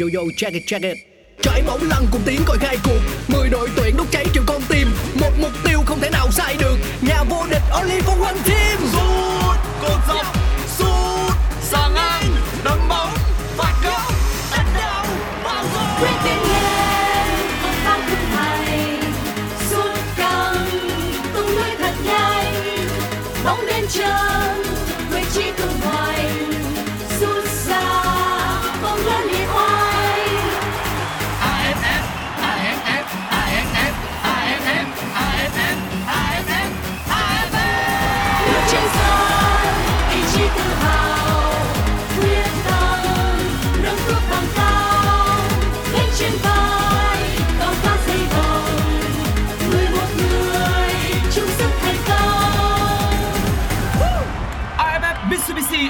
yo yo check it check it. Trải bóng lăn cùng tiếng còi khai cuộc. Mười đội tuyển đốt cháy triệu con tim. Một mục tiêu không thể nào sai được. Nhà vô địch only for one team Sút, cột dọc, sút, xa ngang, đấm bóng, phạt góc, đánh đầu, vào quyết gol. định lên không tăng thực hành sút căng tung lưới thật nhanh. Bóng đến chân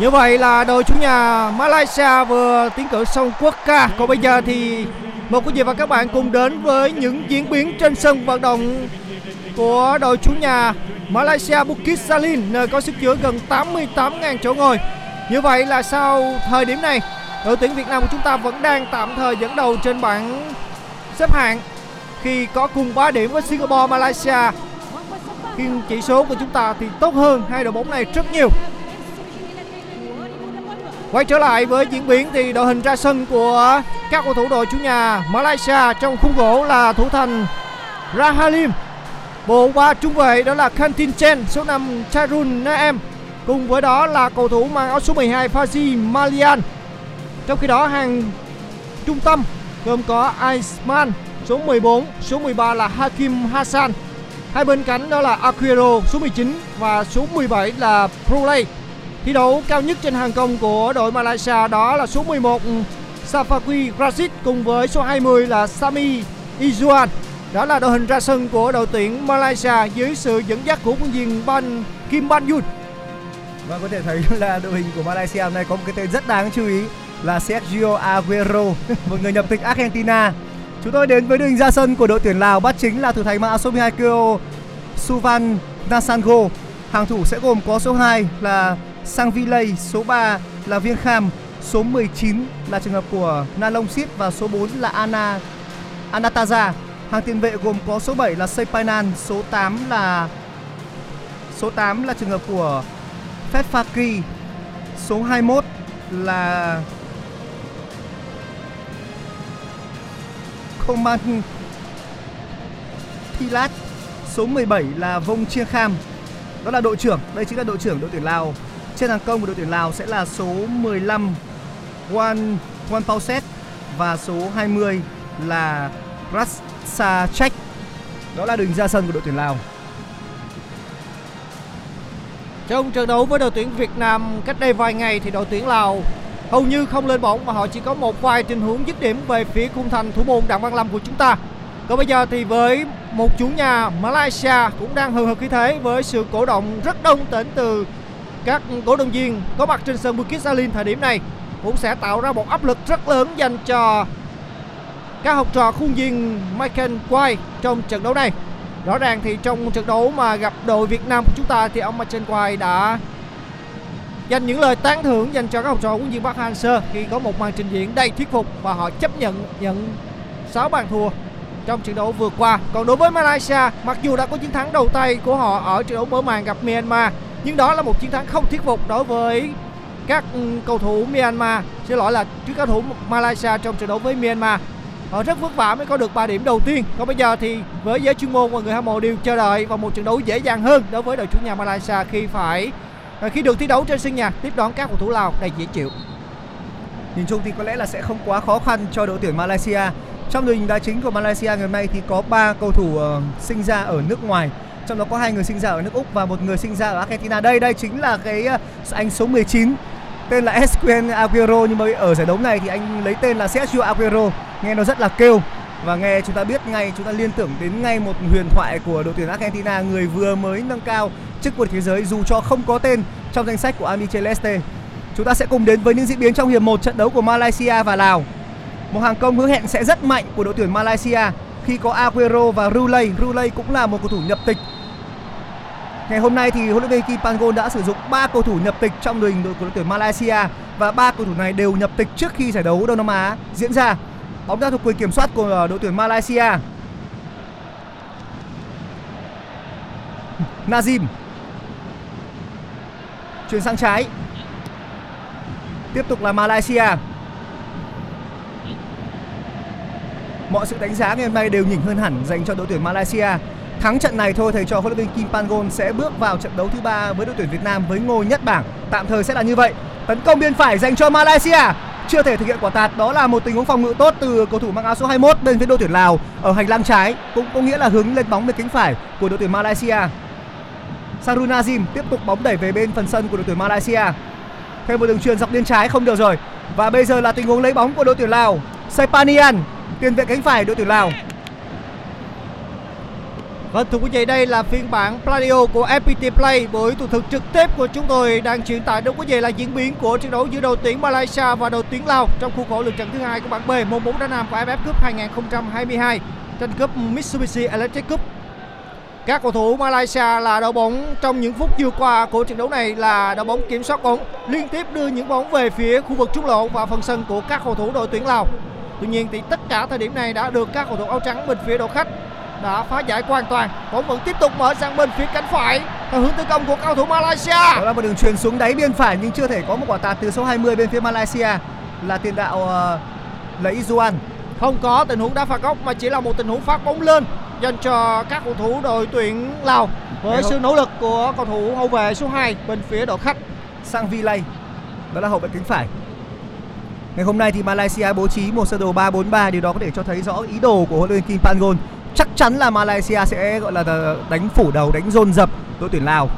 Như vậy là đội chủ nhà Malaysia vừa tiến cử xong quốc ca. Còn bây giờ thì mời quý vị và các bạn cùng đến với những diễn biến trên sân vận động của đội chủ nhà Malaysia Bukit Jalil nơi có sức chứa gần 88.000 chỗ ngồi. Như vậy là sau thời điểm này, đội tuyển Việt Nam của chúng ta vẫn đang tạm thời dẫn đầu trên bảng xếp hạng khi có cùng 3 điểm với Singapore, Malaysia. khi chỉ số của chúng ta thì tốt hơn hai đội bóng này rất nhiều. Quay trở lại với diễn biến thì đội hình ra sân của các cầu thủ đội chủ nhà Malaysia trong khung gỗ là thủ thành Rahalim. Bộ ba trung vệ đó là Kantin Chen số 5 Charun Naem. Cùng với đó là cầu thủ mang áo số 12 Fazi Malian. Trong khi đó hàng trung tâm gồm có Aisman số 14, số 13 là Hakim Hassan. Hai bên cánh đó là Aquero số 19 và số 17 là Proley. Thi đấu cao nhất trên hàng công của đội Malaysia đó là số 11 ừ, Safaqui Rashid cùng với số 20 là Sami Izuan. Đó là đội hình ra sân của đội tuyển Malaysia dưới sự dẫn dắt của huấn viên Ban Kim Ban Yun. Và có thể thấy là đội hình của Malaysia hôm nay có một cái tên rất đáng chú ý là Sergio Aguero, một người nhập tịch Argentina. Chúng tôi đến với đội hình ra sân của đội tuyển Lào bắt chính là thủ thành mã số 12 Keo Suvan Nasango. Hàng thủ sẽ gồm có số 2 là Sang Villay, số 3 là Viêng Kham, số 19 là trường hợp của Nalong Sip và số 4 là Ana Anataza. Hàng tiền vệ gồm có số 7 là Sepainan, số 8 là số 8 là trường hợp của Fetfaki, số 21 là Koman Thilat, số 17 là Vong Chia Kham. Đó là đội trưởng, đây chính là đội trưởng đội tuyển Lào. Trên hàng công của đội tuyển Lào sẽ là số 15 Wan Wan Pauset và số 20 là Rasa Đó là đường ra sân của đội tuyển Lào. Trong trận đấu với đội tuyển Việt Nam cách đây vài ngày thì đội tuyển Lào hầu như không lên bóng mà họ chỉ có một vài tình huống dứt điểm về phía khung thành thủ môn Đặng Văn Lâm của chúng ta. Còn bây giờ thì với một chủ nhà Malaysia cũng đang hừng hực khí thế với sự cổ động rất đông đến từ các cổ động viên có mặt trên sân Bukit Jalil thời điểm này cũng sẽ tạo ra một áp lực rất lớn dành cho các học trò khuôn viên Michael White trong trận đấu này. Rõ ràng thì trong trận đấu mà gặp đội Việt Nam của chúng ta thì ông Michael White đã dành những lời tán thưởng dành cho các học trò huấn viên Park Hang-seo khi có một màn trình diễn đầy thuyết phục và họ chấp nhận nhận 6 bàn thua trong trận đấu vừa qua. Còn đối với Malaysia, mặc dù đã có chiến thắng đầu tay của họ ở trận đấu mở màn gặp Myanmar, nhưng đó là một chiến thắng không thuyết phục đối với các ừ, cầu thủ Myanmar, xin lỗi là trước cầu thủ Malaysia trong trận đấu với Myanmar. Họ rất vất vả mới có được 3 điểm đầu tiên. Còn bây giờ thì với giới chuyên môn và người hâm mộ đều chờ đợi vào một trận đấu dễ dàng hơn đối với đội chủ nhà Malaysia khi phải à, khi được thi đấu trên sân nhà tiếp đón các cầu thủ Lào đầy dễ chịu. Nhìn chung thì có lẽ là sẽ không quá khó khăn cho đội tuyển Malaysia. Trong đội hình đá chính của Malaysia ngày hôm nay thì có 3 cầu thủ uh, sinh ra ở nước ngoài. Trong đó có hai người sinh ra ở nước Úc và một người sinh ra ở Argentina. Đây đây chính là cái ờ, anh số 19 tên là Esquen Aguero nhưng mà ở giải đấu này thì anh lấy tên là Sergio Aguero nghe nó rất là kêu và nghe chúng ta biết ngay, chúng ta liên tưởng đến ngay một huyền thoại của đội tuyển Argentina, người vừa mới nâng cao chức vô địch thế giới dù cho không có tên trong danh sách của Albiceleste. Chúng ta sẽ cùng đến với những diễn biến trong hiệp 1 trận đấu của Malaysia và Lào. Một hàng công hứa hẹn sẽ rất mạnh của đội tuyển Malaysia khi có Aguero và Rulay. Rulay cũng là một cầu thủ nhập tịch. Ngày hôm nay thì huấn luyện viên Kim Pangon đã sử dụng 3 cầu thủ nhập tịch trong đội hình đội của đội tuyển Malaysia và ba cầu thủ này đều nhập tịch trước khi giải đấu Đông Nam Á diễn ra. Bóng đã thuộc quyền kiểm soát của ờ, đội tuyển Malaysia. Nazim chuyển sang trái tiếp tục là Malaysia mọi sự đánh giá ngày hôm nay đều nhỉnh hơn hẳn dành cho đội tuyển Malaysia thắng trận này thôi, thầy trò huấn luyện viên Kim Pangon sẽ bước vào trận đấu thứ ba với đội tuyển Việt Nam với ngôi nhất bảng. Tạm thời sẽ là như vậy. Tấn công biên phải dành cho Malaysia. Chưa thể thực hiện quả tạt, đó là một tình huống phòng ngự tốt từ cầu thủ mang áo số 21 bên phía đội tuyển Lào ở hành lang trái, cũng có nghĩa là hướng lên bóng bên cánh phải của đội tuyển Malaysia. Sarun Nazim tiếp tục bóng đẩy về bên phần sân của đội tuyển Malaysia. Thêm một đường truyền dọc biên trái, không được rồi. Và bây giờ là tình huống lấy bóng của đội tuyển Lào. Sepanian tiền vệ cánh phải đội tuyển Lào. Vâng thưa quý vị, đây là phiên bản Pladio của FPT Play buổi tường thuật trực tiếp của chúng tôi đang truyền tải đến quý vị, là diễn biến của trận đấu giữa đội tuyển Malaysia và đội tuyển Lào trong khuôn khổ lượt trận thứ hai của bảng B, môn bóng đá nam của AFF Cup 2022 tranh cúp Mitsubishi Electric Cup. Các cầu thủ Malaysia là đội bóng trong những phút vừa qua của trận đấu này là đội bóng kiểm soát bóng, liên tiếp đưa những bóng về phía khu vực trung lộ và phần sân của các cầu thủ đội tuyển Lào. Tuy nhiên thì tất cả thời điểm này đã được các cầu thủ áo trắng bên phía đội khách đã phá giải hoàn toàn. Bóng vẫn tiếp tục mở sang bên phía cánh phải. Theo hướng tấn công của cầu thủ Malaysia. đó là một đường truyền xuống đáy biên phải nhưng chưa thể có một quả tạt từ số 20 bên phía Malaysia. Là tiền đạo uh, là Izuan Không có tình huống đá phạt góc mà chỉ là một tình huống phát bóng lên dành cho các cầu thủ đội tuyển Lào. Với sự nỗ lực của cầu thủ hậu vệ số 2 bên phía đội khách. sang Vilay đó là hậu vệ cánh phải. Ngày hôm nay thì Malaysia bố trí một sơ đồ 3-4-3 điều đó có thể cho thấy rõ ý đồ của huấn luyện viên Kim Pangon chắc chắn là Malaysia sẽ gọi là đánh phủ đầu đánh dồn dập đội tuyển Lào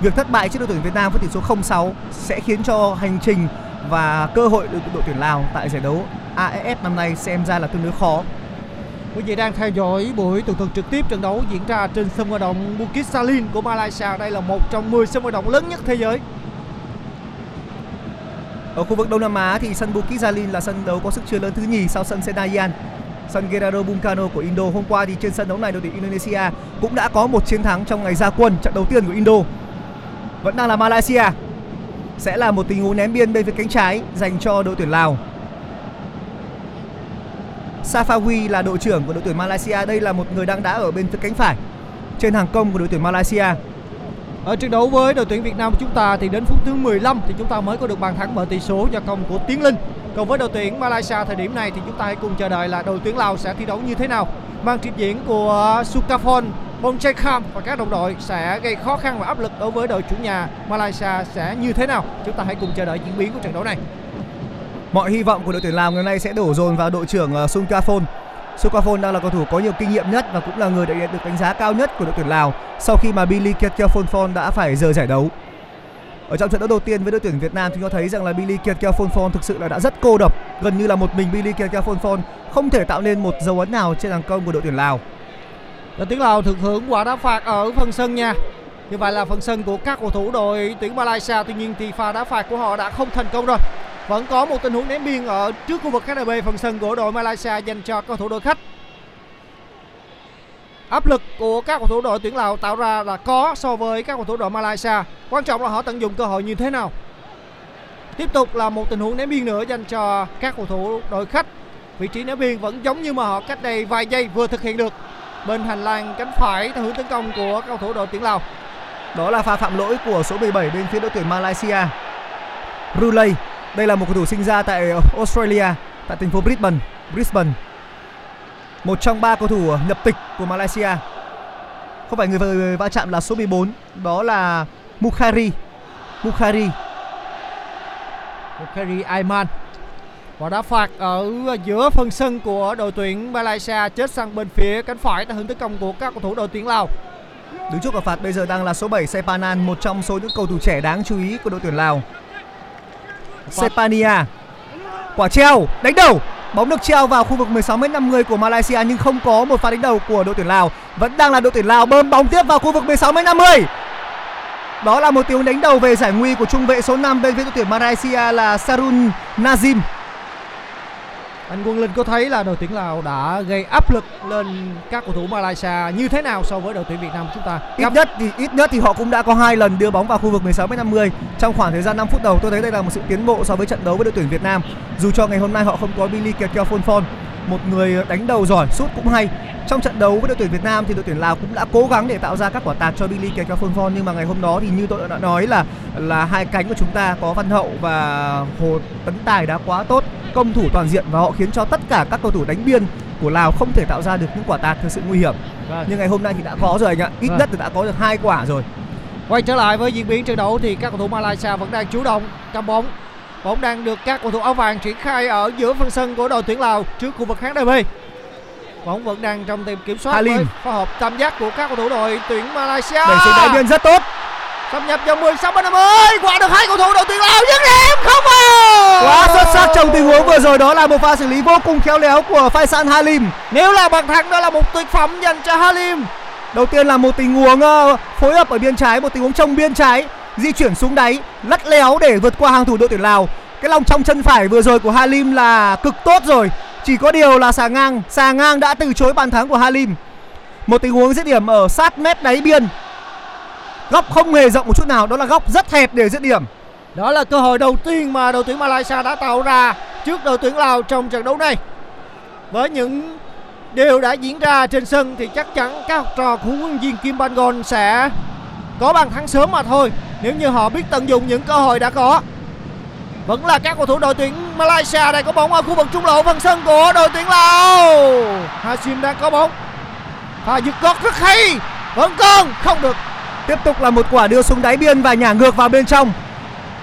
việc thất bại trước đội tuyển Việt Nam với tỷ số 0-6 sẽ khiến cho hành trình và cơ hội đội, đội tuyển Lào tại giải đấu AFF năm nay xem ra là tương đối khó Quý vị đang theo dõi buổi tường thuật trực tiếp trận đấu diễn ra trên sân vận động Bukit Salin của Malaysia. Đây là một trong 10 sân vận động lớn nhất thế giới. Ở khu vực Đông Nam Á thì sân Bukit Jalil là sân đấu có sức chứa lớn thứ nhì sau sân Senayan. Sân Gerardo Bung Karno của Indo hôm qua thì trên sân đấu này đội tuyển Indonesia cũng đã có một chiến thắng trong ngày ra quân, trận đầu tiên của Indo. Vẫn đang là Malaysia. Sẽ là một tình huống ném biên bên phía cánh trái dành cho đội tuyển Lào. Safawi là đội trưởng của đội tuyển Malaysia. Đây là một người đang đá ở bên phía cánh phải trên hàng công của đội tuyển Malaysia. Ở trận đấu với đội tuyển Việt Nam của chúng ta thì đến phút thứ 15 thì chúng ta mới có được bàn thắng mở tỷ số do công của Tiến Linh. Còn với đội tuyển Malaysia thời điểm này thì chúng ta hãy cùng chờ đợi là đội tuyển Lào sẽ thi đấu như thế nào. mang trình diễn của Sukaphon, Bonchekham và các đồng đội sẽ gây khó khăn và áp lực đối với đội chủ nhà Malaysia sẽ như thế nào. Chúng ta hãy cùng chờ đợi diễn biến của trận đấu này. Mọi hy vọng của đội tuyển Lào ngày nay sẽ đổ dồn vào đội trưởng ờ, Sukaphon Sukaphon đang là cầu thủ có nhiều kinh nghiệm nhất và cũng là người đã được đánh giá cao nhất của đội tuyển Lào sau khi mà Billy Ketkelfonfon đã phải rời giải đấu. Ở trong trận đấu đầu tiên với đội tuyển Việt Nam chúng ta thấy rằng là Billy Kiệt Ketkelfonfon thực sự là đã rất cô độc, gần như là một mình Billy Kiệt Ketkelfonfon không thể tạo nên một dấu ấn nào trên hàng công của đội tuyển Lào. Đội tuyển Lào thực hưởng quả đá phạt ở phần sân nha. Như vậy là phần sân của các cầu thủ đội tuyển Malaysia tuy nhiên thì pha đá phạt của họ đã không thành công rồi. Vẫn có một tình huống ném biên ở trước khu vực KDB phần sân của đội Malaysia dành cho cầu thủ đội khách. Áp lực của các cầu thủ đội tuyển Lào tạo ra là có so với các cầu thủ đội Malaysia. Quan trọng là họ tận dụng cơ hội như thế nào. Tiếp tục là một tình huống ném biên nữa dành cho các cầu thủ đội khách. Vị trí ném biên vẫn giống như mà họ cách đây vài giây vừa thực hiện được. Bên hành lang cánh phải theo hướng tấn công của cầu thủ đội tuyển Lào. Đó là pha phạm lỗi của số 17 bên phía đội tuyển Malaysia. Rulay, đây là một cầu thủ sinh ra tại Australia, tại thành phố Brisbane, Brisbane. Một trong ba cầu thủ nhập tịch của Malaysia. Không phải người va chạm là số 14, đó là Mukhari. Mukhari Kerry Aiman. Quả đá phạt ở giữa phần sân của đội tuyển Malaysia chết sang bên phía cánh phải theo hướng tấn công của các cầu thủ đội tuyển Lào. Đứng trước quả phạt bây giờ đang là số 7 Sepanan, một trong số những cầu thủ trẻ đáng chú ý của đội tuyển Lào. Sepania. Quả treo, đánh đầu. Bóng được treo vào khu vực 16m50 của Malaysia nhưng không có một pha đánh đầu của đội tuyển Lào. Vẫn đang là đội tuyển Lào bơm bóng tiếp vào khu vực 16m50. Đó là một tiếng đánh đầu về giải nguy của trung vệ số 5 bên phía đội tuyển Malaysia là Sarun Nazim. Anh Quân Linh có thấy là đội tuyển Lào đã gây áp lực lên các cầu thủ Malaysia như thế nào so với đội tuyển Việt Nam chúng ta? Ít nhất thì ít nhất thì họ cũng đã có hai lần đưa bóng vào khu vực 16m50 trong khoảng thời gian 5 phút đầu. Tôi thấy đây là một sự tiến bộ so với trận đấu với đội tuyển Việt Nam. Dù cho ngày hôm nay họ không có Billy Kekeo Phonphon, một người đánh đầu giỏi, sút cũng hay. Trong trận đấu với đội tuyển Việt Nam thì đội tuyển Lào cũng đã cố gắng để tạo ra các quả tạt cho Billy Kekeo Phonphon nhưng mà ngày hôm đó thì như tôi đã nói là là hai cánh của chúng ta có Văn Hậu và Hồ Tấn Tài đã quá tốt, công thủ toàn diện và họ khiến cho tất cả các cầu thủ đánh biên của Lào không thể tạo ra được những quả tạt thực sự nguy hiểm. Vâng. Nhưng ngày hôm nay thì đã có rồi anh ạ, ít Vâng. nhất thì đã có được hai quả rồi. Quay trở lại với diễn biến trận đấu thì các cầu thủ Malaysia vẫn đang chủ động cầm bóng. Bóng đang được các cầu thủ áo vàng triển khai ở giữa phần sân của đội tuyển Lào trước khu vực khán đài B. Bóng vẫn đang trong tầm kiểm soát Halim. với phối hợp tam giác của các cầu thủ đội tuyển Malaysia. Đẩy xuống đáy biên rất tốt. Xâm nhập vào 16 bên 50 quả được hai cầu thủ đội tuyển Lào dứt điểm không vào. Quá xuất sắc trong tình huống vừa rồi đó là một pha xử lý vô cùng khéo léo của Faisal Halim. Nếu là bàn thắng đó là một tuyệt phẩm dành cho Halim. Đầu tiên là một tình huống ờ, phối hợp ở biên trái, một tình huống trong biên trái, di chuyển xuống đáy, lắt léo để vượt qua hàng thủ đội tuyển Lào. Cái lòng trong chân phải vừa rồi của Halim là cực tốt rồi. Chỉ có điều là xà ngang, xà ngang đã từ chối bàn thắng của Halim. Một tình huống dứt điểm ở sát mét đáy biên. Góc không hề rộng một chút nào, đó là góc rất hẹp để dứt điểm. Đó là cơ hội đầu tiên mà đội tuyển Malaysia đã tạo ra trước đội tuyển Lào trong trận đấu này. Với những điều đã diễn ra trên sân thì chắc chắn các học trò của huấn luyện viên Kim Bangon sẽ có bàn thắng sớm mà thôi nếu như họ biết tận dụng những cơ hội đã có. Vẫn là các cầu thủ đội tuyển Malaysia đây có bóng ở khu vực trung lộ phần sân của đội tuyển Lào. Hashim đang có bóng. và dứt gót rất hay. Vẫn còn không được Tiếp tục là một quả đưa xuống đáy biên và nhả ngược vào bên trong.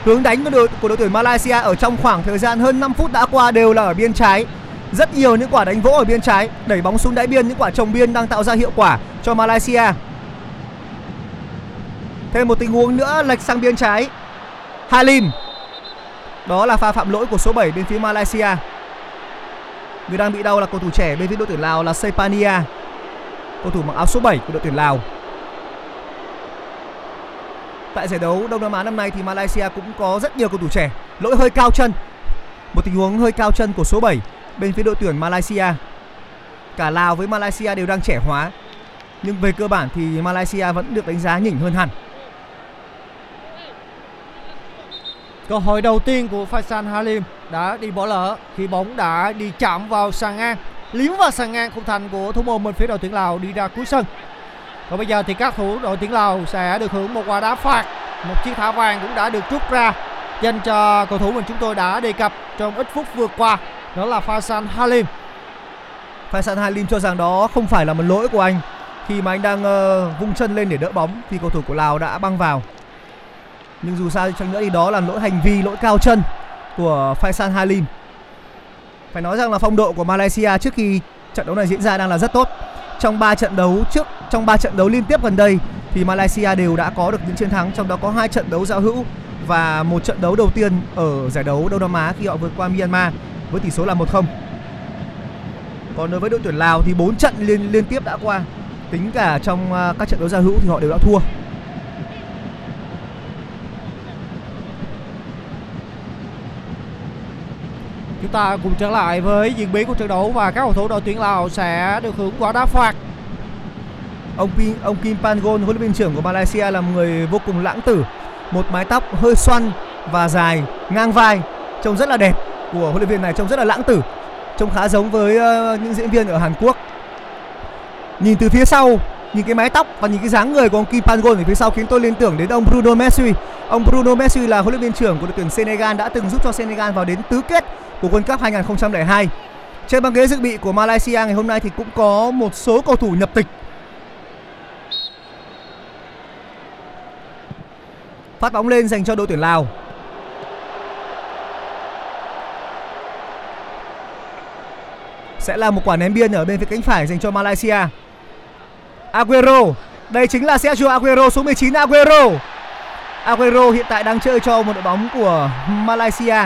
Hướng đánh của đội của đội tuyển Malaysia ở trong khoảng thời gian hơn 5 phút đã qua đều là ở biên trái. Rất nhiều những quả đánh vỗ ở biên trái, đẩy bóng xuống đáy biên những quả trồng biên đang tạo ra hiệu quả cho Malaysia. Thêm một tình huống nữa, lệch sang biên trái. Halim. Đó là pha phạm lỗi của số 7 bên phía Malaysia. Người đang bị đau là cầu thủ trẻ bên phía đội tuyển Lào là Sepania. Cầu thủ mặc áo số 7 của đội tuyển Lào. Tại giải đấu Đông Nam Á năm nay thì Malaysia cũng có rất nhiều cầu thủ trẻ. Lỗi hơi cao chân. Một tình huống hơi cao chân của số 7 bên phía đội tuyển Malaysia. Cả Lào với Malaysia đều đang trẻ hóa. Nhưng về cơ bản thì Malaysia vẫn được đánh giá nhỉnh hơn hẳn. Cơ hội đầu tiên của Faisal Halim đã đi bỏ lỡ khi bóng đã đi chạm vào sàn ngang, liếm vào sàn ngang khung thành của thủ môn bên phía đội tuyển Lào đi ra cuối sân. Còn bây giờ thì các thủ đội tuyển Lào sẽ được hưởng một quả đá phạt, một chiếc thẻ vàng cũng đã được rút ra dành cho cầu thủ mình chúng tôi đã đề cập trong ít phút vừa qua, đó là Faisal Halim. Faisal Halim cho rằng đó không phải là một lỗi của anh khi mà anh đang uh, vung chân lên để đỡ bóng thì cầu thủ của Lào đã băng vào. Nhưng dù sao đi chăng nữa thì đó là lỗi hành vi, lỗi cao chân của Faisal Halim. Phải nói rằng là phong độ của Malaysia trước khi trận đấu này diễn ra đang là rất tốt. Trong 3 trận đấu trước, trong 3 trận đấu liên tiếp gần đây thì Malaysia đều đã có được những chiến thắng, trong đó có hai trận đấu giao hữu và một trận đấu đầu tiên ở giải đấu Đông Nam Á khi họ vượt qua Myanmar với tỷ số là 1-0. Còn đối với đội tuyển Lào thì 4 trận liên liên tiếp đã qua. Tính cả trong à, các trận đấu giao hữu thì họ đều đã thua. Chúng ta cùng trở lại với diễn biến của trận đấu và các cầu thủ đội tuyển Lào sẽ được hưởng quả đá phạt. Ông Kim, ông Kim Pangol huấn luyện viên trưởng của Malaysia là một người vô cùng lãng tử. Một mái tóc hơi xoăn và dài, ngang vai, trông rất là đẹp của huấn luyện viên này trông rất là lãng tử. Trông khá giống với uh, những diễn viên ở Hàn Quốc. Nhìn từ phía sau, nhìn cái mái tóc và nhìn cái dáng người của ông Kim Pangol ở phía sau khiến tôi liên tưởng đến ông Bruno Messi. Ông Bruno Messi là huấn luyện viên trưởng của đội tuyển Senegal đã từng giúp cho Senegal vào đến tứ kết của World Cup 2002. Trên băng ghế dự bị của Malaysia ngày hôm nay thì cũng có một số cầu thủ nhập tịch Phát bóng lên dành cho đội tuyển Lào. Sẽ là một quả ném biên ở bên phía cánh phải dành cho Malaysia. Aguero, đây chính là Sergio Aguero số 19 Aguero. Aguero hiện tại đang chơi cho một đội bóng của Malaysia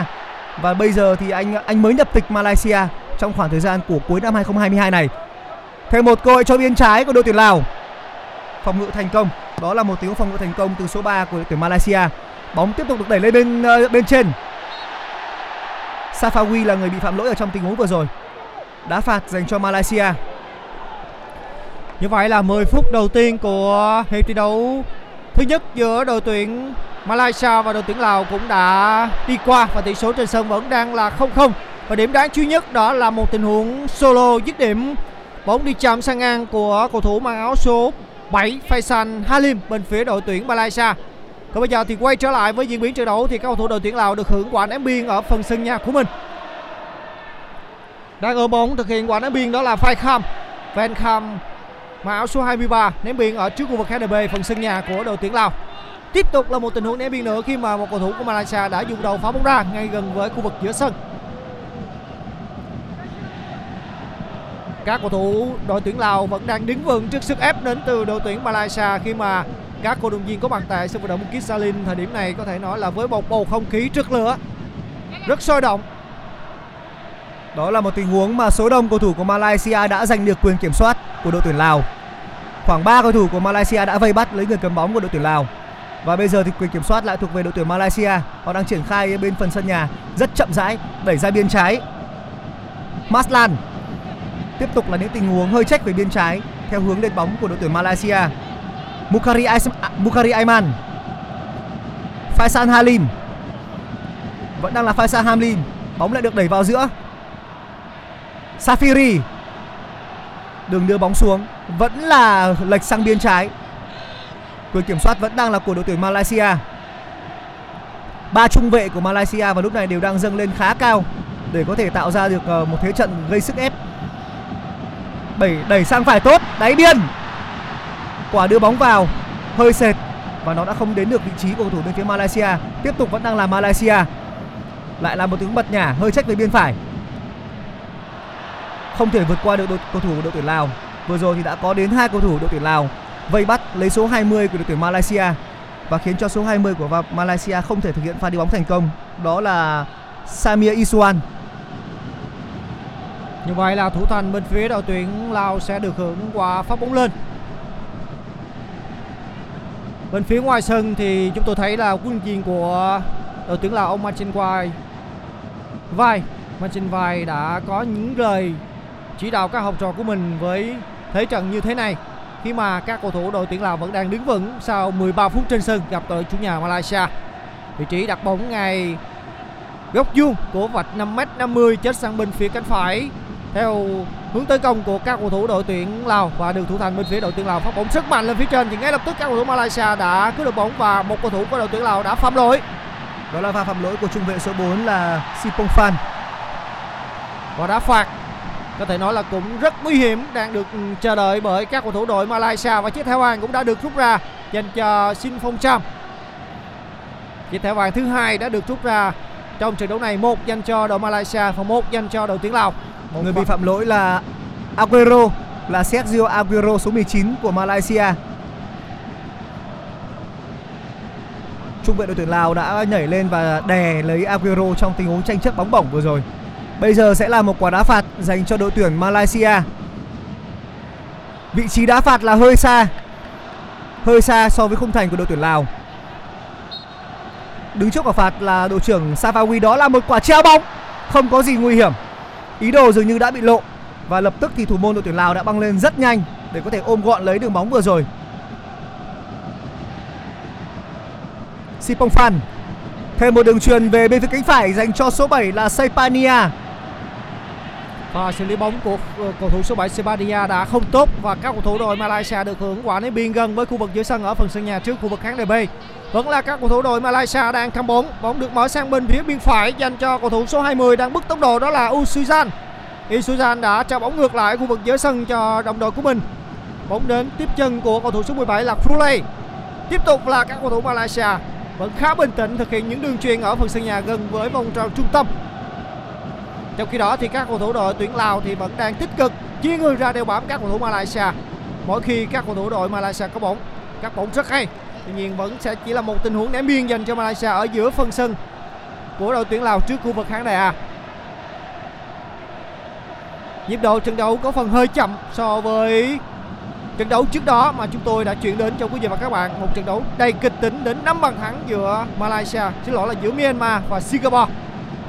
và bây giờ thì anh anh mới nhập tịch Malaysia trong khoảng thời gian của cuối năm 2022 này. Thêm một cơ hội cho biên trái của đội tuyển Lào. Phòng ngự thành công. Đó là một tiếng phòng ngự thành công từ số 3 của đội tuyển Malaysia. Bóng tiếp tục được đẩy lên bên ờ, bên trên. Safawi là người bị phạm lỗi ở trong tình huống vừa rồi. Đá phạt dành cho Malaysia. Như vậy là 10 phút đầu tiên của hiệp thi đấu thứ nhất giữa đội tuyển Malaysia và đội tuyển Lào cũng đã đi qua và tỷ số trên sân vẫn đang là 0-0. Và điểm đáng chú ý nhất đó là một tình huống solo dứt điểm bóng đi chạm sang ngang của cầu thủ mang áo số 7 Faisal Halim bên phía đội tuyển Malaysia. Còn bây giờ thì quay trở lại với diễn biến trận đấu thì các cầu thủ đội tuyển Lào được hưởng quả ném biên ở phần sân nhà của mình. Đang ở bóng thực hiện quả ném biên đó là Phai Kham. Van Kham mang áo số 23 ném biên ở trước khu vực HDB phần sân nhà của đội tuyển Lào. Tiếp tục là một tình huống ném biên nữa khi mà một cầu thủ của Malaysia đã dùng đầu phá bóng ra ngay gần với khu vực giữa sân. Các cầu thủ đội tuyển Lào vẫn đang đứng vững trước sức ép đến từ đội tuyển Malaysia khi mà các cổ động viên có mặt tại sân vận động Bukit Jalil thời điểm này có thể nói là với một bầu không khí trước lửa, rất sôi động Đó là một tình huống mà số đông cầu thủ của Malaysia đã giành được quyền kiểm soát của đội tuyển Lào. Khoảng 3 cầu thủ của Malaysia đã vây bắt lấy người cầm bóng của đội tuyển Lào. Và bây giờ thì quyền kiểm soát lại thuộc về đội tuyển Malaysia. Họ đang triển khai bên phần sân nhà, rất chậm rãi, đẩy ra biên trái. Maslan tiếp tục là những tình huống hơi trách về biên trái, theo hướng lên bóng của đội tuyển Malaysia. Mukari Ais- à, Mukari Aiman. Faisal Halim. Vẫn đang là Faisal Halim. Bóng lại được đẩy vào giữa. Safiri. Đường đưa bóng xuống vẫn là lệch sang biên trái. Quyền kiểm soát vẫn đang là của đội tuyển Malaysia. Ba trung vệ của Malaysia vào lúc này đều đang dâng lên khá cao để có thể tạo ra được ờ, một thế trận gây sức ép. Đẩy đẩy sang phải tốt, đáy biên. Quả đưa bóng vào hơi sệt và nó đã không đến được vị trí của cầu thủ bên phía Malaysia. Tiếp tục vẫn đang là Malaysia. Lại là một tiếng bật nhả hơi trách về biên phải. Không thể vượt qua được đội cầu thủ của đội tuyển Lào. Vừa rồi thì đã có đến hai cầu thủ đội tuyển Lào vây bắt lấy số 20 của đội tuyển Malaysia và khiến cho số 20 của Malaysia không thể thực hiện pha đi bóng thành công. Đó là Samir Iswan. Như vậy là thủ thành bên phía đội tuyển Lào sẽ được hưởng quả phát bóng lên. Bên phía ngoài sân thì chúng tôi thấy là quân viên của đội tuyển Lào, ông Martin Vai Vai Martin Vai đã có những lời chỉ đạo các học trò của mình với thế trận như thế này khi mà các cầu thủ đội tuyển Lào vẫn đang đứng vững sau 13 phút trên sân gặp đội chủ nhà Malaysia. Vị trí đặt bóng ngay góc vuông của vạch 5m50 chết sang bên phía cánh phải theo hướng tấn công của các cầu thủ đội tuyển Lào và đường thủ thành bên phía đội tuyển Lào phát bóng rất mạnh lên phía trên thì ngay lập tức các cầu thủ Malaysia đã cướp được bóng và một cầu thủ của đội tuyển Lào đã phạm lỗi Đó là pha phạm lỗi của trung vệ số 4 là Sipong Phan. và đá phạt có thể nói là cũng rất nguy hiểm đang được ừ, chờ đợi bởi các cầu thủ đội Malaysia và chiếc thẻ vàng cũng đã được rút ra dành cho Sin Phong Cham chiếc thẻ vàng thứ hai đã được rút ra trong trận đấu này một dành cho đội Malaysia và một dành cho đội tuyển Lào một Người bị phạm lỗi là Aguero là Sergio Aguero số 19 của Malaysia. Trung vệ đội tuyển Lào đã nhảy lên và đè lấy Aguero trong tình huống tranh chấp bóng bổng vừa rồi. Bây giờ sẽ là một quả đá phạt dành cho đội tuyển Malaysia. Vị trí đá phạt là hơi xa. Hơi xa so với khung thành của đội tuyển Lào. Đứng trước quả phạt là đội trưởng Savawi đó là một quả treo bóng. Không có gì nguy hiểm. Ý đồ dường như đã bị lộ và lập tức thì thủ môn đội tuyển Lào đã băng lên rất nhanh để có thể ôm gọn lấy đường bóng vừa rồi. Sipong Phan thêm một đường truyền về bên phía cánh phải dành cho số 7 là Saipania. Và xử lý bóng của ờ, cầu thủ số 7 Sebadia đã không tốt và các cầu thủ đội Malaysia được hưởng quả ném biên gần với khu vực giữa sân ở phần sân nhà trước khu vực khán đài B. Vẫn là các cầu thủ đội Malaysia đang cầm bóng, bóng được mở sang bên phía biên phải dành cho cầu thủ số 20 đang bứt tốc độ đó là Usuzan. Usuzan đã trao bóng ngược lại khu vực giữa sân cho đồng đội của mình. Bóng đến tiếp chân của cầu thủ số 17 là Fruley. Tiếp tục là các cầu thủ Malaysia vẫn khá bình tĩnh thực hiện những đường truyền ở phần sân nhà gần với vòng tròn trung tâm. Trong khi đó thì các cầu thủ đội tuyển Lào thì vẫn đang tích cực chia người ra đeo bám các cầu thủ Malaysia. Mỗi khi các cầu thủ đội Malaysia có bóng, các bóng rất hay. Tuy nhiên vẫn sẽ chỉ là một tình huống ném biên dành cho Malaysia ở giữa phần sân của đội tuyển Lào trước khu vực khán đài à nhịp độ trận đấu có phần hơi chậm so với trận đấu trước đó mà chúng tôi đã chuyển đến cho quý vị và các bạn một trận đấu đầy kịch tính đến năm bàn thắng giữa Malaysia xin lỗi là giữa Myanmar và Singapore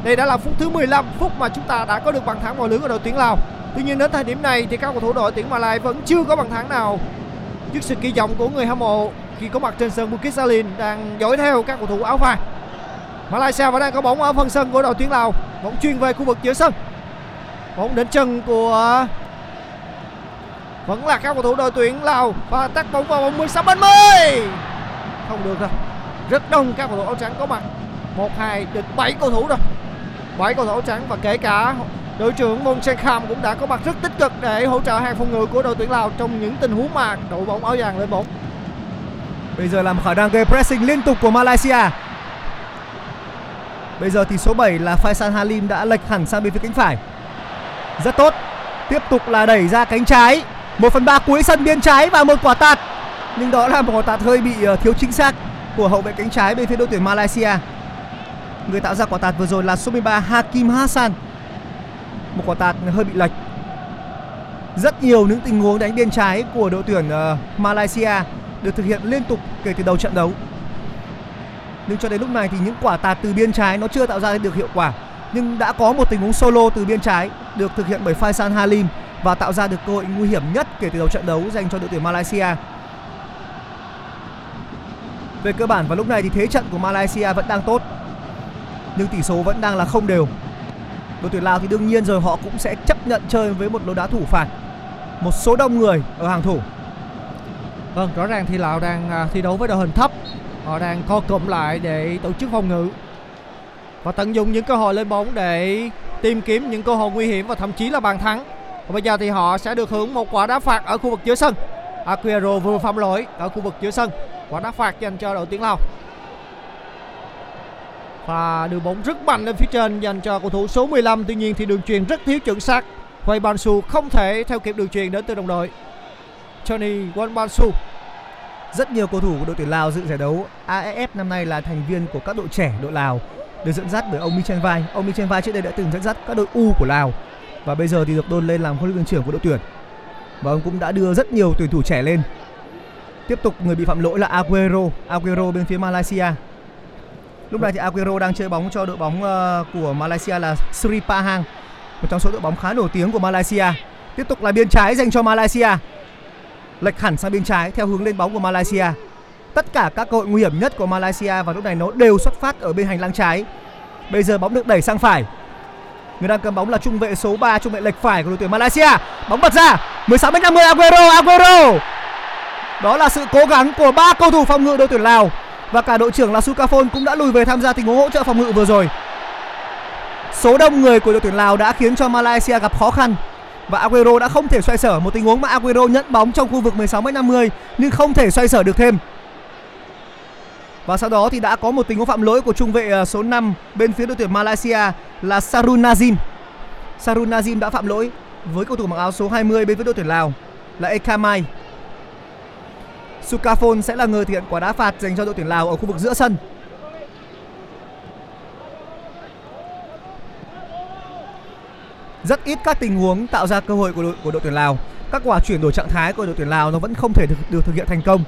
đây đã là phút thứ 15 phút mà chúng ta đã có được bàn thắng vào lưới của đội tuyển Lào. Tuy nhiên đến thời điểm này thì các cầu thủ đội tuyển Malai vẫn chưa có bàn thắng nào. Trước sự kỳ vọng của người hâm mộ khi có mặt trên sân Bukit Jalil đang dõi theo các cầu thủ áo vàng. Malaysia vẫn đang có bóng ở phần sân của đội tuyển Lào, bóng chuyên về khu vực giữa sân. Bóng đến chân của vẫn là các cầu thủ đội tuyển Lào và tắt bóng vào vòng 16 bên mươi không được rồi, rất đông các cầu thủ áo trắng có mặt. Một, hai đến bảy cầu thủ rồi bảy cầu thủ trắng và kể cả đội trưởng Mon Sen Kham cũng đã có mặt rất tích cực để hỗ trợ hàng phòng ngự của đội tuyển Lào trong những tình huống mà đội bóng áo vàng lên bóng Bây giờ làm khả năng gây pressing liên tục của Malaysia. Bây giờ thì số 7 là Faisal Halim đã lệch hẳn sang bên phía cánh phải. Rất tốt. Tiếp tục là đẩy ra cánh trái. 1 phần 3 cuối sân biên trái và một quả tạt. Nhưng đó là một quả tạt hơi bị ờ, thiếu chính xác của hậu vệ cánh trái bên phía đội tuyển Malaysia. Người tạo ra quả tạt vừa rồi là số 13 Hakim Hassan. Một quả tạt hơi bị lệch. Rất nhiều những tình huống đánh biên trái của đội tuyển ờ, Malaysia được thực hiện liên tục kể từ đầu trận đấu. Nhưng cho đến lúc này thì những quả tạt từ biên trái nó chưa tạo ra được hiệu quả. Nhưng đã có một tình huống solo từ biên trái được thực hiện bởi Faisal Halim và tạo ra được cơ hội nguy hiểm nhất kể từ đầu trận đấu dành cho đội tuyển Malaysia. Về cơ bản vào lúc này thì thế trận của Malaysia vẫn đang tốt. Nhưng tỷ số vẫn đang là không đều. Đội tuyển Lào thì đương nhiên rồi họ cũng sẽ chấp nhận chơi với một lối đá thủ phạt. Một số đông người ở hàng thủ Vâng, rõ ràng thì Lào đang à, thi đấu với đội hình thấp. Họ đang co cụm lại để tổ chức phòng ngự và tận dụng những cơ hội lên bóng để tìm kiếm những cơ hội nguy hiểm và thậm chí là bàn thắng. Và bây giờ thì họ sẽ được hưởng một quả đá phạt ở khu vực giữa sân. Aguero vừa phạm lỗi ở khu vực giữa sân. Quả đá phạt dành cho đội tuyển Lào. Và đường bóng rất mạnh lên phía trên dành cho cầu thủ số 15 Tuy nhiên thì đường truyền rất thiếu chuẩn xác Quay Bansu không thể theo kịp đường truyền đến từ đồng đội Tony Wanbansu Rất nhiều cầu thủ của đội tuyển Lào dự giải đấu AFF năm nay là thành viên của các đội trẻ đội Lào được dẫn dắt bởi ông Michel Vai. Ông Michel Vai trước đây đã từng dẫn dắt các đội U của Lào và bây giờ thì được đôn lên làm huấn luyện viên trưởng của đội tuyển. Và ông cũng đã đưa rất nhiều tuyển thủ trẻ lên. Tiếp tục người bị phạm lỗi là Aguero, Aguero bên phía Malaysia. Lúc này thì Aguero đang chơi bóng cho đội bóng ờ, của Malaysia là Sri Pahang, một trong số đội bóng khá nổi tiếng của Malaysia. Tiếp tục là biên trái dành cho Malaysia lệch hẳn sang bên trái theo hướng lên bóng của Malaysia. Tất cả các cơ hội nguy hiểm nhất của Malaysia và lúc này nó đều xuất phát ở bên hành lang trái. Bây giờ bóng được đẩy sang phải. Người đang cầm bóng là trung vệ số 3, trung vệ lệch phải của đội tuyển Malaysia. Bóng bật ra. 16 m 50 Aguero, Aguero. Đó là sự cố gắng của ba cầu thủ phòng ngự đội tuyển Lào và cả đội trưởng là Sukafon cũng đã lùi về tham gia tình huống hỗ trợ phòng ngự vừa rồi. Số đông người của đội tuyển Lào đã khiến cho Malaysia gặp khó khăn và Aguero đã không thể xoay sở một tình huống mà Aguero nhận bóng trong khu vực 16m50 nhưng không thể xoay sở được thêm. Và sau đó thì đã có một tình huống phạm lỗi của trung vệ ờ, số 5 bên phía đội tuyển Malaysia là Sarun Nazim. Sarun Nazim đã phạm lỗi với cầu thủ mặc áo số 20 bên phía đội tuyển Lào là Ekamai. Sukafon sẽ là người thực hiện quả đá phạt dành cho đội tuyển Lào ở khu vực giữa sân. rất ít các tình huống tạo ra cơ hội của đội của đội tuyển Lào. Các quả chuyển đổi trạng thái của đội tuyển Lào nó vẫn không thể được, được thực hiện thành công.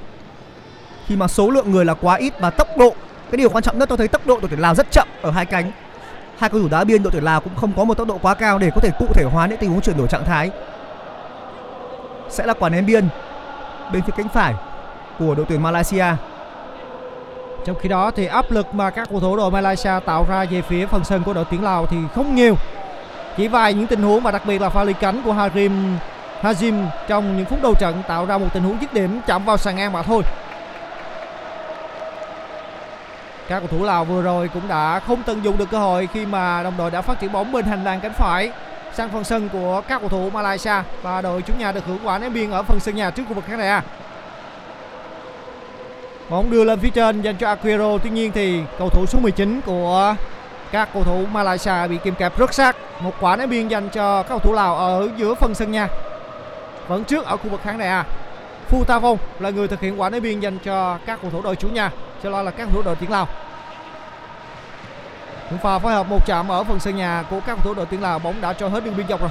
Khi mà số lượng người là quá ít và tốc độ, cái điều quan trọng nhất tôi thấy tốc độ đội tuyển Lào rất chậm ở hai cánh. Hai cầu thủ đá biên đội tuyển Lào cũng không có một tốc độ quá cao để có thể cụ thể hóa những tình huống chuyển đổi trạng thái. Sẽ là quả ném biên bên phía cánh phải của đội tuyển Malaysia. Trong khi đó thì áp lực mà các cầu thủ đội Malaysia tạo ra về phía phần sân của đội tuyển Lào thì không nhiều chỉ vài những tình huống và đặc biệt là pha ly cánh của Harim Hazim trong những phút đầu trận tạo ra một tình huống dứt điểm chạm vào sàn ngang mà thôi. Các cầu thủ Lào vừa rồi cũng đã không tận dụng được cơ hội khi mà đồng đội đã phát triển bóng bên hành lang cánh phải sang phần sân của các cầu thủ Malaysia và đội chủ nhà được hưởng quả ném biên ở phần sân nhà trước khu vực khán đài A. Bóng đưa lên phía trên dành cho Aguero. Tuy nhiên thì cầu thủ số 19 của các cầu thủ Malaysia bị kìm kẹp rất sát. Một quả ném biên dành cho các cầu thủ Lào ở giữa phần sân nhà vẫn trước ở khu vực khán đài A Phu Ta Vong là người thực hiện quả ném biên dành cho các cầu thủ đội chủ nhà. Cho lo là các cầu thủ đội tuyển Lào. Những pha phối hợp một chạm ở phần sân nhà của các cầu thủ đội tuyển Lào. Bóng đã cho hết đường biên dọc rồi.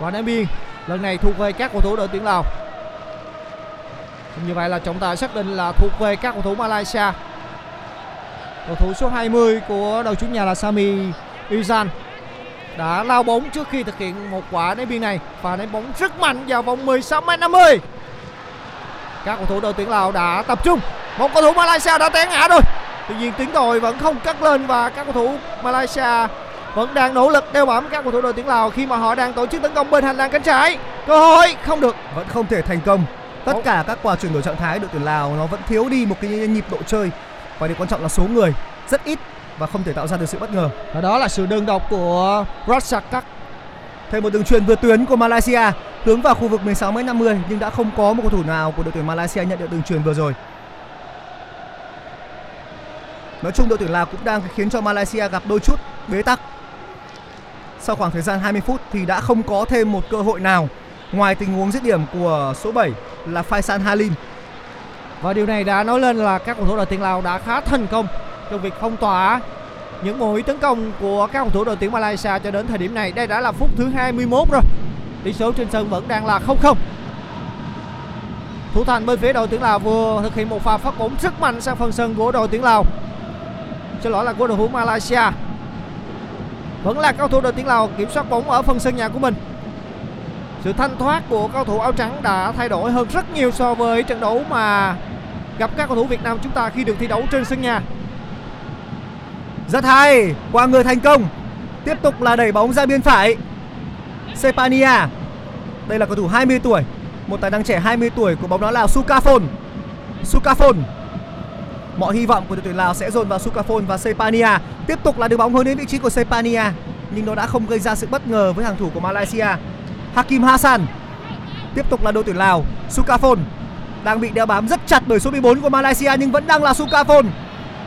Quả ném biên lần này thuộc về các cầu thủ đội tuyển Lào như vậy là trọng tài xác định là thuộc về các cầu thủ Malaysia. Cầu thủ số 20 của đội chủ nhà là Sami Izan đã lao bóng trước khi thực hiện một quả ném biên này. Và ném bóng rất mạnh vào vòng 16 m 50 các cầu thủ đội tuyển Lào đã tập trung. Một cầu thủ Malaysia đã té ngã rồi. Tuy nhiên tiếng còi vẫn không cất lên và các cầu thủ Malaysia vẫn đang nỗ lực đeo bám các cầu thủ đội tuyển Lào khi mà họ đang tổ chức tấn công bên hành lang cánh trái. Cơ hội không được. Vẫn không thể thành công tất cả các quả chuyển đổi trạng thái đội tuyển Lào nó vẫn thiếu đi một cái nhịp độ chơi. Và điều quan trọng là số người rất ít và không thể tạo ra được sự bất ngờ. Và đó là sự đơn độc của Rajakak thêm một đường truyền vượt tuyến của Malaysia hướng vào khu vực 16m50 nhưng đã không có một cầu thủ nào của đội tuyển Malaysia nhận được đường truyền vừa rồi. Nói chung đội tuyển Lào cũng đang khiến cho Malaysia gặp đôi chút bế tắc. Sau khoảng thời gian 20 phút thì đã không có thêm một cơ hội nào ngoài tình huống dứt điểm của số 7 là Faisal Halim. và điều này đã nói lên là các cầu thủ đội tuyển Lào đã khá thành công trong việc phong tỏa những mũi tấn công của các cầu thủ đội tuyển Malaysia cho đến thời điểm này. Đây đã là phút thứ 21 rồi. Tỷ số trên sân vẫn đang là 0-0 thủ thành bên phía đội tuyển Lào vừa thực hiện một pha phát bóng rất mạnh sang phần sân của đội tuyển Lào. Xin lỗi là của đội hữu Malaysia. Vẫn là cầu thủ đội tuyển Lào kiểm soát bóng ở phần sân nhà của mình sự thanh thoát của cầu thủ áo trắng đã thay đổi hơn rất nhiều so với trận đấu mà gặp các cầu thủ Việt Nam chúng ta khi được thi đấu trên sân nhà Rất hay, qua người thành công. Tiếp tục là đẩy bóng ra biên phải. Sepania. Đây là cầu thủ 20 tuổi, một tài năng trẻ 20 tuổi của bóng đá Lào Sukafon. Sukafon. Mọi hy vọng của đội tuyển Lào sẽ dồn vào Sukafon và Sepania. Tiếp tục là đưa bóng hướng đến vị trí của Sepania, nhưng nó đã không gây ra sự bất ngờ với hàng thủ của Malaysia. Hakim Hassan. Tiếp tục là đội tuyển Lào, Sukaphon đang bị đeo bám rất chặt bởi số 14 của Malaysia nhưng vẫn đang là Sukaphon.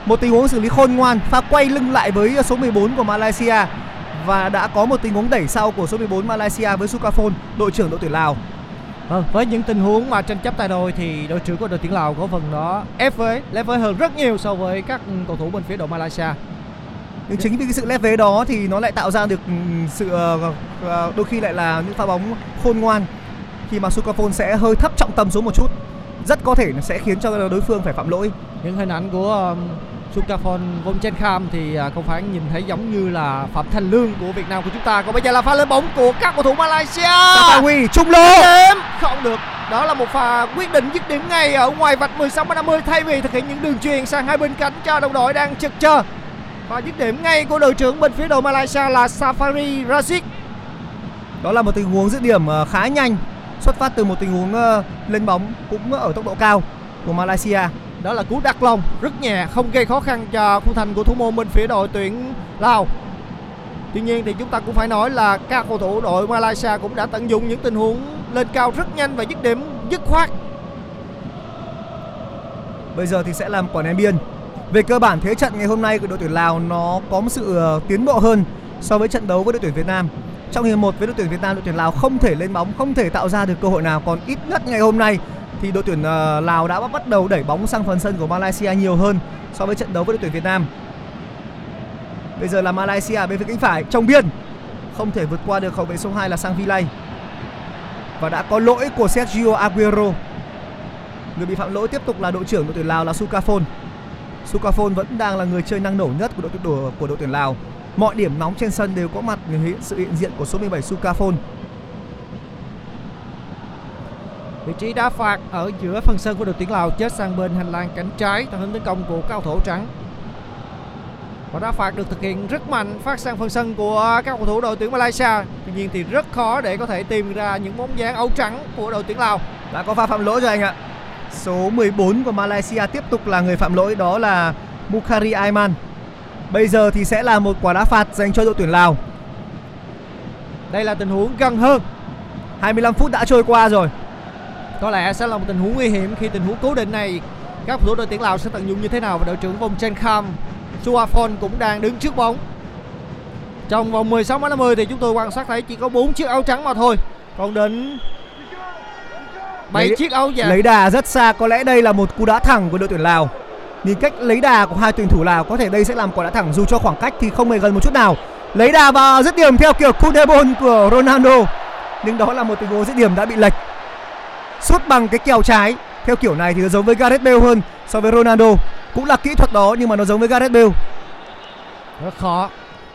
Một tình huống xử lý khôn ngoan, pha quay lưng lại với số 14 của Malaysia và đã có một tình huống đẩy sau của số 14 Malaysia với Sukaphon, đội trưởng đội tuyển Lào. Vâng, với những tình huống mà tranh chấp tay đôi thì đội trưởng của đội tuyển Lào có phần đó ép với, lép với hơn rất nhiều so với các cầu thủ bên phía đội Malaysia. Nhưng chính vì cái sự lép vế đó thì nó lại tạo ra được ừm, sự ờ, ờ, đôi khi lại là những pha bóng khôn ngoan khi mà Sukafon sẽ hơi thấp trọng tâm xuống một chút. Rất có thể nó sẽ khiến cho đối phương phải phạm lỗi. Những hình ảnh của um, Sukafon Vongchenkham thì à, không phải nhìn thấy giống như là Phạm Thành Lương của Việt Nam của chúng ta. Còn bây giờ là pha lên bóng của các cầu thủ Malaysia. Safawi trung lô. không được đó là một pha quyết định dứt điểm ngay ở ngoài vạch 16 m 50 thay vì thực hiện những đường truyền sang hai bên cánh cho đồng đội đang chực chờ và dứt điểm ngay của đội trưởng bên phía đội Malaysia là Safari Rashid Đó là một tình huống dứt điểm ờ, khá nhanh, xuất phát từ một tình huống ờ, lên bóng cũng ở tốc độ cao của Malaysia. đó là cú đặt lòng rất nhẹ không gây khó khăn cho khung thành của thủ môn bên phía đội tuyển Lào Tuy nhiên thì chúng ta cũng phải nói là các cầu thủ đội Malaysia cũng đã tận dụng những tình huống lên cao rất nhanh và dứt điểm dứt khoát Bây giờ thì sẽ làm quả ném biên. Về cơ bản thế trận ngày hôm nay của đội tuyển Lào nó có một sự ờ, tiến bộ hơn so với trận đấu với đội tuyển Việt Nam. Trong hiệp 1 với đội tuyển Việt Nam, đội tuyển Lào không thể lên bóng, không thể tạo ra được cơ hội nào. Còn ít nhất ngày hôm nay thì đội tuyển ờ, Lào đã bắt đầu đẩy bóng sang phần sân của Malaysia nhiều hơn so với trận đấu với đội tuyển Việt Nam. Bây giờ là Malaysia bên phía cánh phải trong biên không thể vượt qua được hậu vệ số 2 là Sang Vilay. Và đã có lỗi của Sergio Aguero. Người bị phạm lỗi tiếp tục là đội trưởng đội tuyển Lào là Sukaphone. Sukafon vẫn đang là người chơi năng nổ nhất của đội tuyển của, đội tuyển Lào. Mọi điểm nóng trên sân đều có mặt người hiện sự hiện diện của số 17 Sukafon. Vị trí đá phạt ở giữa phần sân của đội tuyển Lào chết sang bên hành lang cánh trái theo hướng tấn công của cao thủ trắng. Và đá phạt được thực hiện rất mạnh phát sang phần sân của các cầu thủ đội tuyển Malaysia. Tuy nhiên thì rất khó để có thể tìm ra những bóng dáng áo trắng của đội tuyển Lào. Đã có pha phạm lỗi rồi anh ạ. Số 14 của Malaysia tiếp tục là người phạm lỗi, đó là Mukhari Aiman. Bây giờ thì sẽ là một quả đá phạt dành cho đội tuyển Lào. Đây là tình huống gần hơn. 25 phút đã trôi qua rồi. Có lẽ sẽ là một tình huống nguy hiểm khi tình huống cố định này, các thủ đội tuyển Lào sẽ tận dụng như thế nào và đội trưởng vòng trên Kham Suafon cũng đang đứng trước bóng. Trong vòng 16 m 50 thì chúng tôi quan sát thấy chỉ có 4 chiếc áo trắng mà thôi. Còn đến 7 Lấy- chiếc áo vàng. Lấy đà rất xa, có lẽ đây là một cú đá thẳng của đội tuyển Lào. Nhìn cách lấy đà của hai tuyển thủ Lào có thể đây sẽ làm quả đá thẳng dù cho khoảng cách thì không hề gần một chút nào. Lấy đà và dứt điểm theo kiểu Kudebon của Ronaldo. nhưng đó là một tình huống dứt điểm đã bị lệch sút bằng cái kèo trái theo kiểu này thì nó giống với Gareth Bale hơn so với Ronaldo cũng là kỹ thuật đó nhưng mà nó giống với Gareth Bale rất khó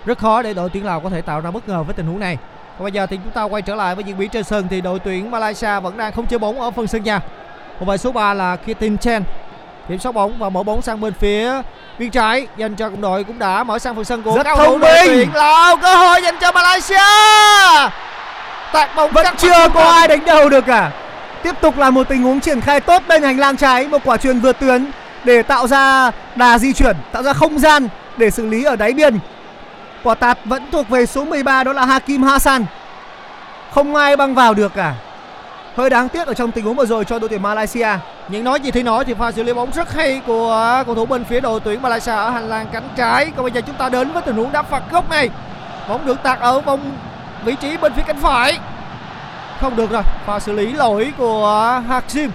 rất khó để đội tuyển Lào có thể tạo ra bất ngờ với tình huống này và bây giờ thì chúng ta quay trở lại với diễn biến trên sân thì đội tuyển Malaysia vẫn đang không chơi bóng ở phần sân nhà. Một bài số 3 là Kitin Chen. Kiểm soát bóng và mở bóng sang bên phía biên trái. Dành cho cộng đội cũng đã mở sang phần sân của Rất cầu thủ thông đội minh. tuyển Lào. Cơ hội dành cho Malaysia. Tạt bóng vẫn chưa có ai đánh đầu được cả. Tiếp tục là một tình huống triển khai tốt bên hành lang trái. Một quả chuyền vượt tuyến để tạo ra đà di chuyển tạo ra không gian để xử lý ở đáy biên quả tạt vẫn thuộc về số 13 đó là Hakim Hassan. Không ai băng vào được cả. Hơi đáng tiếc ở trong tình huống vừa rồi cho đội tuyển Malaysia. Những nói gì thì nói thì pha xử lý bóng rất hay của cầu thủ bên phía đội tuyển Malaysia ở hành lang cánh trái. Còn bây giờ chúng ta đến với tình huống đá phạt góc này. Bóng được tạt ở vòng vị trí bên phía cánh phải. Không được rồi, pha xử lý lỗi của Hakim.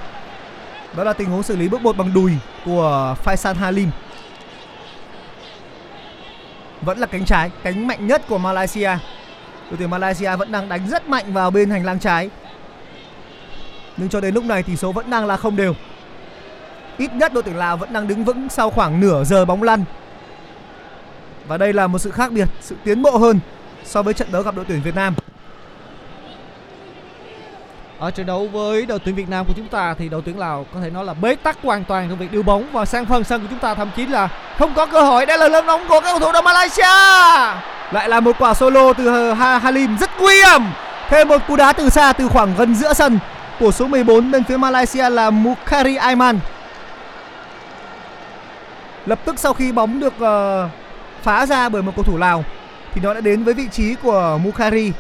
Đó là tình huống xử lý bước một bằng đùi của Faisal Halim vẫn là cánh trái, cánh mạnh nhất của Malaysia. Đội tuyển Malaysia vẫn đang đánh rất mạnh vào bên hành lang trái. Nhưng cho đến lúc này tỷ số vẫn đang là không đều. Ít nhất đội tuyển Lào vẫn đang đứng vững sau khoảng nửa giờ bóng lăn. Và đây là một sự khác biệt, sự tiến bộ hơn so với trận đấu gặp đội tuyển Việt Nam ở trận đấu với đội tuyển Việt Nam của chúng ta thì đội tuyển Lào có thể nói là bế tắc hoàn toàn trong việc đưa bóng và sang phần sân của chúng ta thậm chí là không có cơ hội. Đây là lên bóng của các cầu thủ đội Malaysia. Lại là một quả solo từ ờ, Ha- Halim rất nguy hiểm. Thêm một cú đá từ xa từ khoảng gần giữa sân của số 14 bên phía Malaysia là Mukhari Aiman lập tức sau khi bóng được ờ, phá ra bởi một cầu thủ Lào thì nó đã đến với vị trí của Mukhari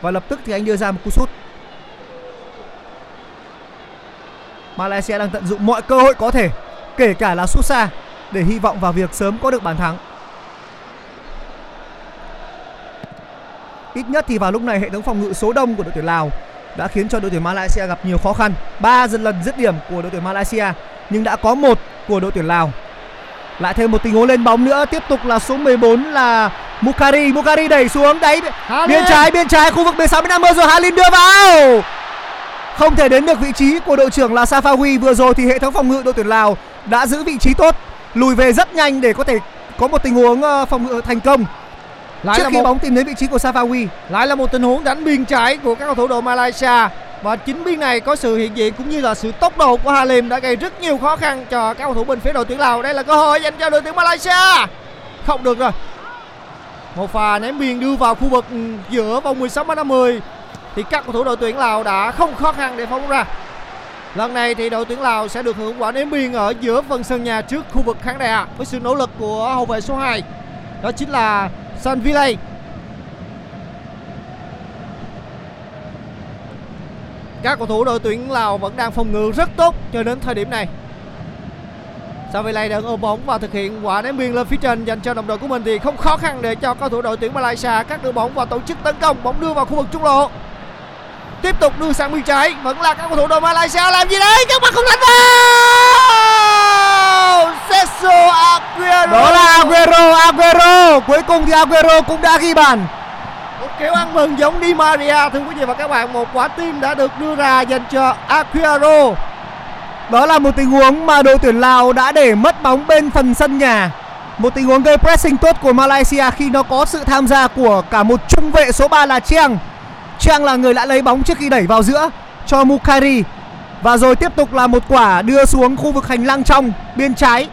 và lập tức thì anh đưa ra một cú sút. Malaysia đang tận dụng mọi cơ hội có thể kể cả là sút xa để hy vọng vào việc sớm có được bàn thắng Ít nhất thì vào lúc này hệ thống phòng ngự số đông của đội tuyển Lào đã khiến cho đội tuyển Malaysia gặp nhiều khó khăn. Ba dần lần dứt điểm của đội tuyển Malaysia nhưng đã có một của đội tuyển Lào. Lại thêm một tình huống lên bóng nữa, tiếp tục là số 14 là Mukhari, Mukhari đẩy xuống đáy biên trái biên trái khu vực 16 m rồi Halim đưa vào. Không thể đến được vị trí của đội trưởng là Safawi vừa rồi thì hệ thống phòng ngự đội tuyển Lào đã giữ vị trí tốt, lùi về rất nhanh để có thể có một tình huống ờ, phòng ngự thành công. Lại trước là khi một bóng tìm đến vị trí của Safawi. lại là một tình huống đánh biên trái của các cầu thủ đội Malaysia. Và chính biên này có sự hiện diện cũng như là sự tốc độ của Halim đã gây rất nhiều khó khăn cho các cầu thủ bên phía đội tuyển Lào. Đây là cơ hội dành cho đội tuyển Malaysia. Không được rồi. Một pha ném biên đưa vào khu vực ừ, giữa vòng 16 m 50 thì các cầu thủ đội tuyển Lào đã không khó khăn để phóng bóng ra. Lần này thì đội tuyển Lào sẽ được hưởng quả ném biên ở giữa phần sân nhà trước khu vực khán đài với sự nỗ lực của hậu vệ số 2 đó chính là San Villay. Các cầu thủ đội tuyển Lào vẫn đang phòng ngự rất tốt cho đến thời điểm này. Savilay đang ôm bóng và thực hiện quả ném biên lên phía trên dành cho đồng đội của mình thì không khó khăn để cho cầu thủ đội tuyển Malaysia cắt đưa bóng và tổ chức tấn công. Bóng đưa vào khu vực trung lộ tiếp tục đưa sang biên trái vẫn là các cầu thủ đội Malaysia làm gì đấy các bạn không đánh vào Cesco Aguero Đó là Aguero, Aguero. Cuối cùng thì Aguero cũng đã ghi bàn. một kiểu ăn mừng giống Di Maria thưa quý vị và các bạn một quả tim đã được đưa ra dành cho Aguero Đó là một tình huống mà đội tuyển Lào đã để mất bóng bên phần sân nhà. Một tình huống gây pressing tốt của Malaysia khi nó có sự tham gia của cả một trung vệ số 3 là Chiang. Trang là người đã lấy bóng trước khi đẩy vào giữa cho Mukari Và rồi tiếp tục là một quả đưa xuống khu vực hành lang trong bên trái.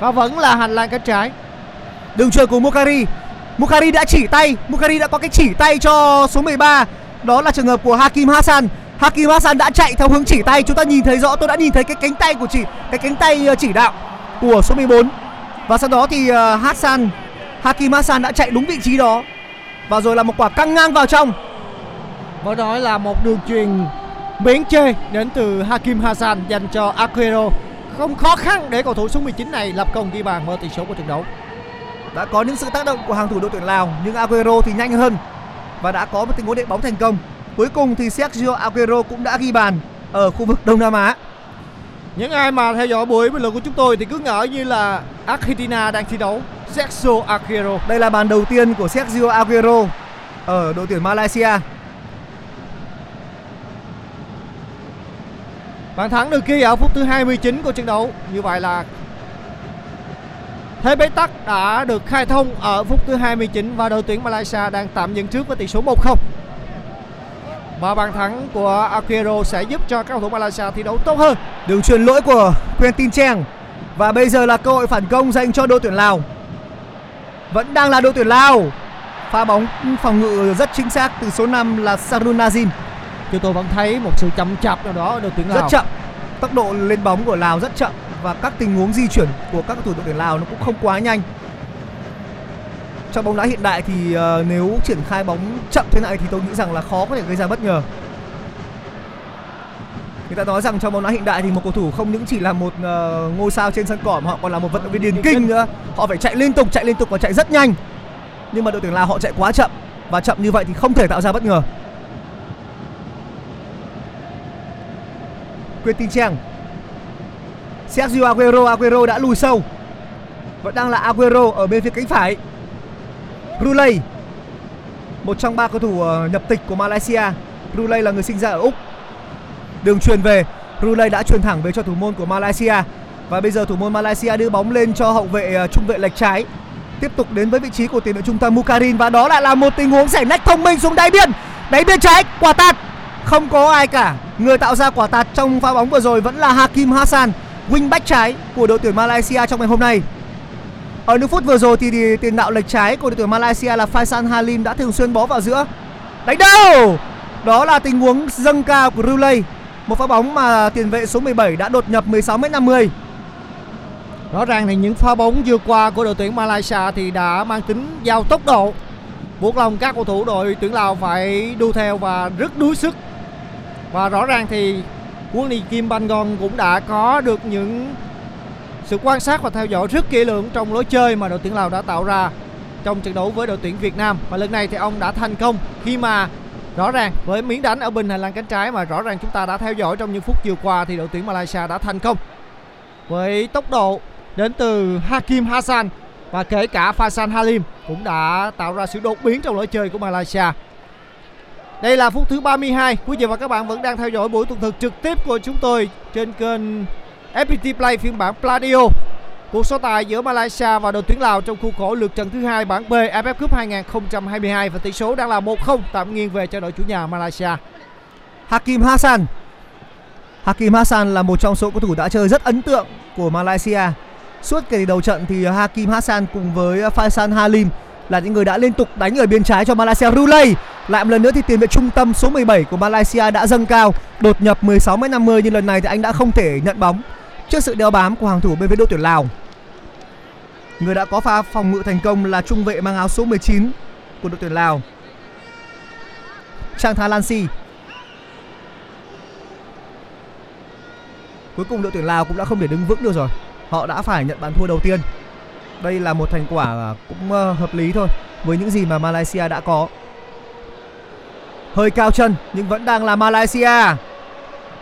và vẫn là hành lang cánh trái Đường truyền của Mukari Mukari đã chỉ tay, Mukari đã có cái chỉ tay cho số 13. Đó là trường hợp của Hakim Hassan. Hakim Hassan đã chạy theo hướng chỉ tay, chúng ta nhìn thấy rõ, tôi đã nhìn thấy cái cánh tay của chỉ cái cánh tay ờ, chỉ đạo của số 14. Và sau đó thì ờ, Hassan Hakim Hassan đã chạy đúng vị trí đó. Và rồi là một quả căng ngang vào trong. Phải nói là một đường truyền miễn chê đến từ Hakim Hassan dành cho Aguero. Không khó khăn để cầu thủ số 19 này lập công ghi bàn mở tỷ số của trận đấu. Đã có những sự tác động của hàng thủ đội tuyển Lào nhưng Aguero thì nhanh hơn và đã có một tình huống đệm bóng thành công. Cuối cùng thì Sergio Aguero cũng đã ghi bàn ở khu vực Đông Nam Á. Những ai mà theo dõi buổi bình luận của chúng tôi thì cứ ngỡ như là Argentina đang thi đấu. Sergio Aguero. Đây là bàn đầu tiên của Sergio Aguero ở đội tuyển Malaysia. Bàn thắng được ghi ở phút thứ 29 của trận đấu. Như vậy là thế bế tắc đã được khai thông ở phút thứ 29 và đội tuyển Malaysia đang tạm dẫn trước với tỷ số 1-0. Và bàn thắng của Aquero sẽ giúp cho các cầu thủ Malaysia thi đấu tốt hơn. Đường truyền lỗi của Quentin Cheng và bây giờ là cơ hội phản công dành cho đội tuyển Lào. Vẫn đang là đội tuyển Lào. Pha bóng phòng ngự rất chính xác từ số 5 là Sarun Nazim. Chúng tôi vẫn thấy một sự chậm chạp nào đó ở đội tuyển Lào. Rất chậm. Tốc độ lên bóng của Lào rất chậm và các tình huống di chuyển của các cầu thủ đội tuyển Lào nó cũng không quá nhanh. Trong bóng đá hiện đại thì ờ, nếu triển khai bóng chậm thế này thì tôi nghĩ rằng là khó có thể gây ra bất ngờ. Người ta nói rằng trong bóng đá hiện đại thì một cầu thủ không những chỉ là một ờ, ngôi sao trên sân cỏ mà họ còn là một vận động viên điền kinh nữa. Họ phải chạy liên tục, chạy liên tục và chạy rất nhanh. Nhưng mà đội tuyển Lào họ chạy quá chậm và chậm như vậy thì không thể tạo ra bất ngờ. Quentin Cheng Sergio Aguero Aguero đã lùi sâu. Vẫn đang là Aguero ở bên phía cánh phải. Rulay Một trong ba cầu thủ ờ, nhập tịch của Malaysia. Rulay là người sinh ra ở Úc. Đường truyền về Rulay đã truyền thẳng về cho thủ môn của Malaysia. Và bây giờ thủ môn Malaysia đưa bóng lên cho hậu vệ ờ, trung vệ lệch trái. Tiếp tục đến với vị trí của tiền vệ trung tâm Mukarin Và đó lại là một tình huống giải nách thông minh xuống đáy biên. Đáy biên trái, quả tạt. Không có ai cả Người tạo ra quả tạt trong pha bóng vừa rồi vẫn là Hakim Hassan wingback trái của đội tuyển Malaysia trong ngày hôm nay. Ở những phút vừa rồi thì, thì tiền đạo lệch trái của đội tuyển Malaysia là Faisal Halim đã thường xuyên bó vào giữa. Đánh đâu? Đó là tình huống dâng cao của Rulay. Một pha bóng mà tiền vệ số 17 đã đột nhập 16m50. Rõ ràng thì những pha bóng vừa qua của đội tuyển Malaysia thì đã mang tính giao tốc độ. Buộc lòng các cầu thủ đội tuyển Lào phải đu theo và rất đuối sức. Và rõ ràng thì Quân đi Kim Bangon cũng đã có được những sự quan sát và theo dõi rất kỹ lưỡng trong lối chơi mà đội tuyển Lào đã tạo ra trong trận đấu với đội tuyển Việt Nam và lần này thì ông đã thành công khi mà rõ ràng với miếng đánh ở bên hành lang cánh trái mà rõ ràng chúng ta đã theo dõi trong những phút vừa qua thì đội tuyển Malaysia đã thành công với tốc độ đến từ Hakim Hassan và kể cả Faisal Halim cũng đã tạo ra sự đột biến trong lối chơi của Malaysia. Đây là phút thứ 32. Quý vị và các bạn vẫn đang theo dõi buổi tuần thực trực tiếp của chúng tôi trên kênh FPT Play phiên bản Pladio. Cuộc so tài giữa Malaysia và đội tuyển Lào trong khuôn khổ lượt trận thứ hai bảng B AFF Cup 2022 và tỷ số đang là 1-0 tạm nghiêng về cho đội chủ nhà Malaysia. Hakim Hassan Hakim Hassan là một trong số cầu thủ đã chơi rất ấn tượng của Malaysia. Suốt kể từ đầu trận thì Hakim Hassan cùng với Faisal Halim là những người đã liên tục đánh ở biên trái cho Malaysia. Rulay lại một lần nữa thì tiền vệ trung tâm số 17 của Malaysia đã dâng cao, đột nhập 16m50 nhưng lần này thì anh đã không thể nhận bóng trước sự đeo bám của hàng thủ bên phía đội tuyển Lào. Người đã có pha phòng ngự thành công là trung vệ mang áo số 19 của đội tuyển Lào. Trang Tha Lan Si. Cuối cùng đội tuyển Lào cũng đã không thể đứng vững được rồi. Họ đã phải nhận bàn thua đầu tiên. Đây là một thành quả cũng ờ, hợp lý thôi với những gì mà Malaysia đã có. Hơi cao chân nhưng vẫn đang là Malaysia.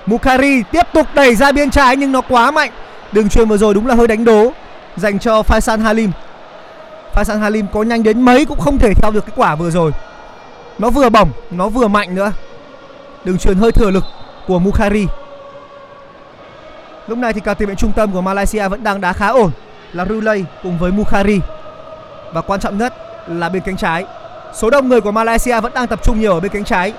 Mukari tiếp tục đẩy ra biên trái nhưng nó quá mạnh. Đường truyền vừa rồi đúng là hơi đánh đố dành cho Faisal Halim. Faisal Halim có nhanh đến mấy cũng không thể theo được cái quả vừa rồi. Nó vừa bổng, nó vừa mạnh nữa. Đường truyền hơi thừa lực của Mukhari. Lúc này thì cả tiền vệ trung tâm của Malaysia vẫn đang đá khá ổn là Rulay cùng với Mukhari Và quan trọng nhất là bên cánh trái. Số đông người của Malaysia vẫn đang tập trung nhiều ở bên cánh trái.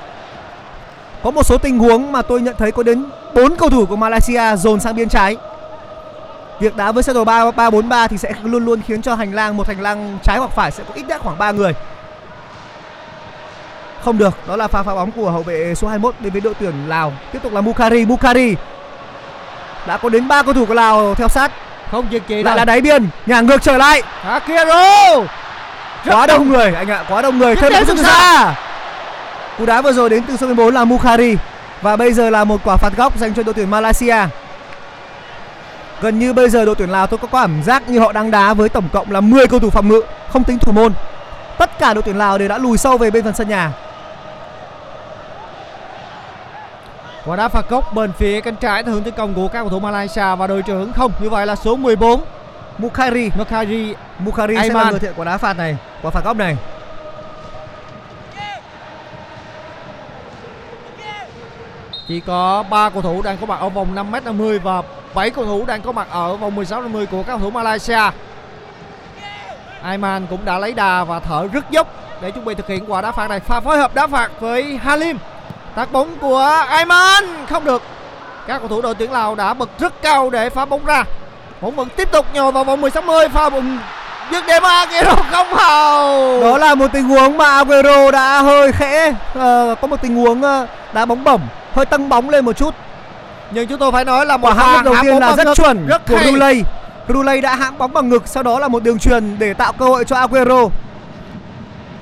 Có một số tình huống mà tôi nhận thấy có đến 4 cầu thủ của Malaysia dồn sang bên trái. Việc đá với sơ đồ 3 3 4 3 thì sẽ luôn luôn khiến cho hành lang một hành lang trái hoặc phải sẽ có ít nhất khoảng 3 người. Không được, đó là pha phá bóng của hậu vệ số 21 đến với đội tuyển Lào. Tiếp tục là Mukhari Mukhari Đã có đến 3 cầu thủ của Lào theo sát không dừng kỳ lại là đáy biên nhà ngược trở lại. Akiro. quá đông người anh ạ quá đông người. Thêm một từ xa cú đá vừa rồi đến từ số 14 là Mukhari. Và bây giờ là một quả phạt góc dành cho đội tuyển Malaysia. Gần như bây giờ đội tuyển Lào tôi có cảm giác như họ đang đá với tổng cộng là 10 cầu thủ phòng ngự không tính thủ môn. Tất cả đội tuyển Lào đều đã lùi sâu về bên phần sân nhà Quả đá phạt góc bên phía cánh trái theo hướng tấn công của các cầu thủ Malaysia và đội trưởng không như vậy là số 14 Mukhari Nokari Mukhari sẽ là người thực hiện quả đá phạt này quả phạt góc này chỉ có 3 cầu thủ đang có mặt ở vòng 5m50 và 7 cầu thủ đang có mặt ở vòng 16-50 của các cầu thủ Malaysia. Ayman cũng đã lấy đà và thở rất dốc để chuẩn bị thực hiện quả đá phạt này. Pha phối hợp đá phạt với Halim. Tạt bóng của Ayman không được. Các cầu thủ đội tuyển Lào đã bật rất cao để phá bóng ra. Bóng vẫn tiếp tục nhồi vào vòng 16-10 pha bùng dứt điểm Aguero không hào. Đó là một tình huống mà Aguero đã hơi khẽ ờ, có một tình huống ờ, đá bóng bổng, hơi tăng bóng lên một chút. Nhưng chúng tôi phải nói là một pha đầu tiên là rất ngực chuẩn rất của. Rulay. Rulay đã hãm bóng bằng ngực, sau đó là một đường truyền để tạo cơ hội cho Aguero.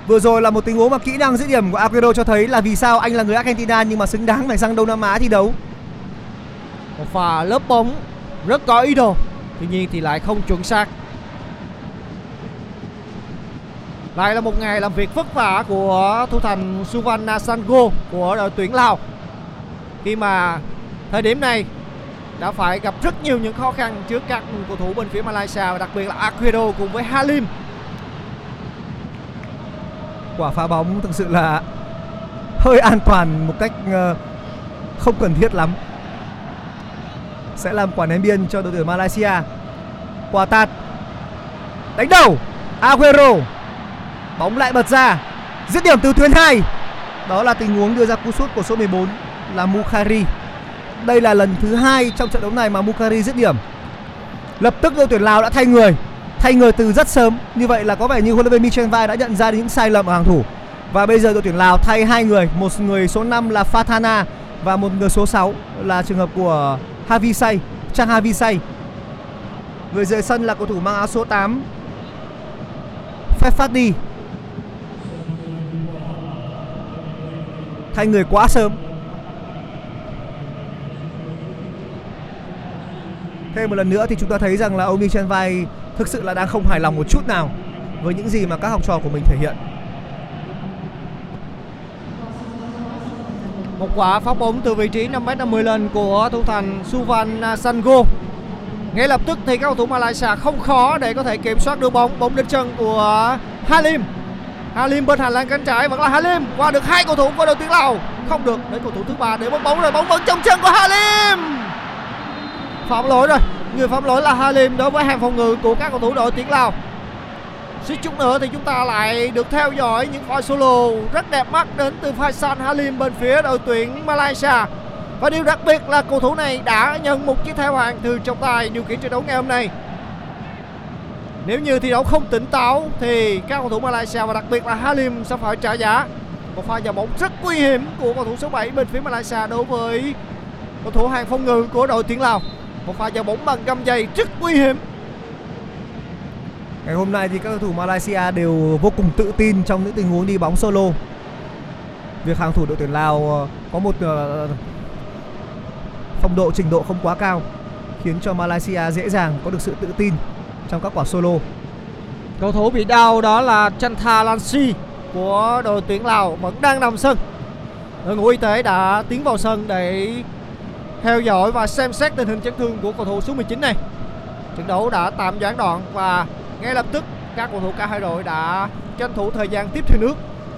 Vừa rồi là một tình huống mà kỹ năng dứt điểm của Aguero cho thấy là vì sao anh là người Argentina nhưng mà xứng đáng phải sang Đông Nam Á thi đấu. Một pha lớp bóng, rất có ý đồ. Tuy nhiên thì lại không chuẩn xác. Lại là một ngày làm việc vất vả của thủ thành Suvanna Sango của đội tuyển Lào. Khi mà thời điểm này đã phải gặp rất nhiều những khó khăn trước các cầu thủ bên phía Malaysia và đặc biệt là Aguero cùng với Halim. Quả phá bóng thực sự là hơi an toàn một cách ờ, không cần thiết lắm. Sẽ làm quả ném biên cho đội tuyển Malaysia. Quả tạt. Đánh đầu. Aguero. Bóng lại bật ra. Dứt điểm từ tuyến 2. Đó là tình huống đưa ra cú sút của số 14 là Mukhari. Đây là lần thứ hai trong trận đấu này mà Mukhari dứt điểm. Lập tức đội tuyển Lào đã thay người thay người từ rất sớm, như vậy là có vẻ như huấn luyện viên Michel Vai đã nhận ra những sai lầm ở hàng thủ. Và bây giờ đội tuyển Lào thay hai người, một người số 5 là Fatana và một người số 6 là trường hợp của Havisay Trang Havisay người rời sân là cầu thủ mang áo số 8 Fefadi. Thay người quá sớm. Thêm một lần nữa thì chúng ta thấy rằng là ông Michel Vai thực sự là đang không hài lòng một chút nào với những gì mà các học trò của mình thể hiện. Một quả phát bóng từ vị trí 5m50 lên của thủ thành Suvan Sango. Ngay lập tức thì các cầu thủ Malaysia không khó để có thể kiểm soát đưa bóng bóng đến chân của Halim. Halim bên hành lang cánh trái vẫn là Halim qua được hai cầu thủ của đội tuyển Lào không được đến cầu thủ thứ ba để bóng bóng rồi, bóng vẫn trong chân của Halim phạm lỗi rồi người phạm lỗi là Halim đối với hàng phòng ngự của các cầu thủ đội tuyển Lào. Suýt chút nữa thì chúng ta lại được theo dõi những pha solo rất đẹp mắt đến từ Faisal Halim bên phía đội tuyển Malaysia. Và điều đặc biệt là cầu thủ này đã nhận một chiếc thẻ vàng từ trọng tài điều khiển trận đấu ngày hôm nay. Nếu như thi đấu không tỉnh táo thì các cầu thủ Malaysia và đặc biệt là Halim sẽ phải trả giá. Một pha vào bóng rất nguy hiểm của cầu thủ số 7 bên phía Malaysia đối với cầu thủ hàng phòng ngự của đội tuyển Lào một pha vào bóng bằng găm dày rất nguy hiểm Ngày hôm nay thì các cầu thủ Malaysia đều vô cùng tự tin trong những tình huống đi bóng solo. Việc hàng thủ đội tuyển Lào ờ, có một ờ, phong độ trình độ không quá cao khiến cho Malaysia dễ dàng có được sự tự tin trong các quả solo. cầu thủ bị đau đó là Chantha Lansi của đội tuyển Lào vẫn đang nằm sân đội ngũ y tế đã tiến vào sân để theo dõi và xem xét tình hình chấn thương của cầu thủ số 19 này. Trận đấu đã tạm gián đoạn và ngay lập tức các cầu thủ cả hai đội đã tranh thủ thời gian tiếp theo nước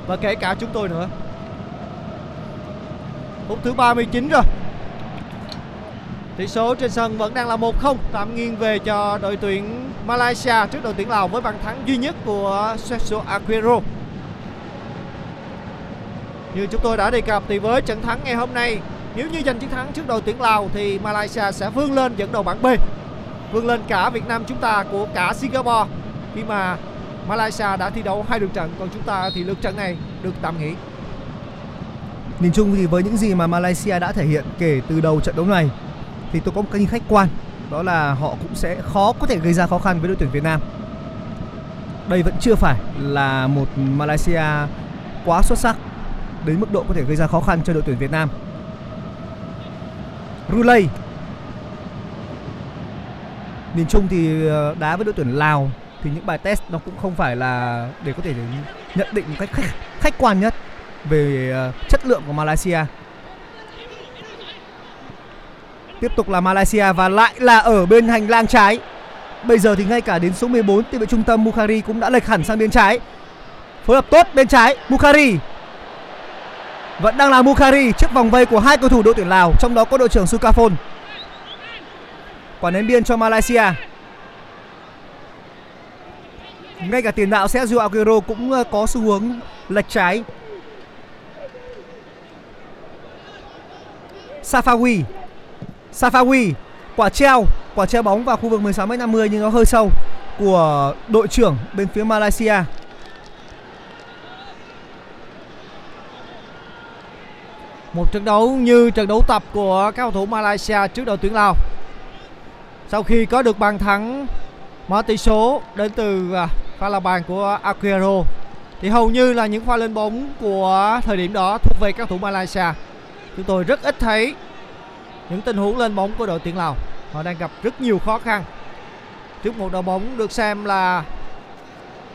và kể cả chúng tôi nữa. Phút thứ 39 rồi. Tỷ số trên sân vẫn đang là 1-0 tạm nghiêng về cho đội tuyển Malaysia trước đội tuyển Lào với bàn thắng duy nhất của Sergio Aguero. Như chúng tôi đã đề cập thì với trận thắng ngày hôm nay nếu như giành chiến thắng trước đội tuyển Lào thì Malaysia sẽ vươn lên dẫn đầu bảng B vươn lên cả Việt Nam chúng ta của cả Singapore khi mà Malaysia đã thi đấu hai lượt trận, còn chúng ta thì lượt trận này được tạm nghỉ Nhìn chung thì với những gì mà Malaysia đã thể hiện kể từ đầu trận đấu này, thì tôi có một cái nhìn khách quan, đó là họ cũng sẽ khó có thể gây ra khó khăn với đội tuyển Việt Nam. Đây vẫn chưa phải là một Malaysia quá xuất sắc đến mức độ có thể gây ra khó khăn cho đội tuyển Việt Nam. Rulay Nhìn chung thì ờ, đá với đội tuyển Lào thì những bài test nó cũng không phải là để có thể nhận định một cách khách, khách quan nhất về ờ, chất lượng của Malaysia. Tiếp tục là Malaysia và lại là ở bên hành lang trái. Bây giờ thì ngay cả đến số 14 tiền vệ trung tâm Mukhari cũng đã lệch hẳn sang bên trái. Phối hợp tốt bên trái Mukhari. Vẫn đang là Mukhari trước vòng vây của hai cầu thủ đội tuyển Lào, trong đó có đội trưởng Sukaphon. Quả ném biên cho Malaysia. Ngay cả tiền đạo Sergio Aguero cũng ờ, có xu hướng lệch trái. Safawi. Safawi, quả treo, quả treo bóng vào khu vực 16m50 nhưng nó hơi sâu của đội trưởng bên phía Malaysia. Một trận đấu như trận đấu tập của các cầu thủ Malaysia trước đội tuyển Lào. Sau khi có được bàn thắng mở tỷ số đến từ à, pha làm bàn của Aguero thì hầu như là những pha lên bóng của thời điểm đó thuộc về các cầu thủ Malaysia. Chúng tôi rất ít thấy những tình huống lên bóng của đội tuyển Lào. Họ đang gặp rất nhiều khó khăn trước một đội bóng được xem là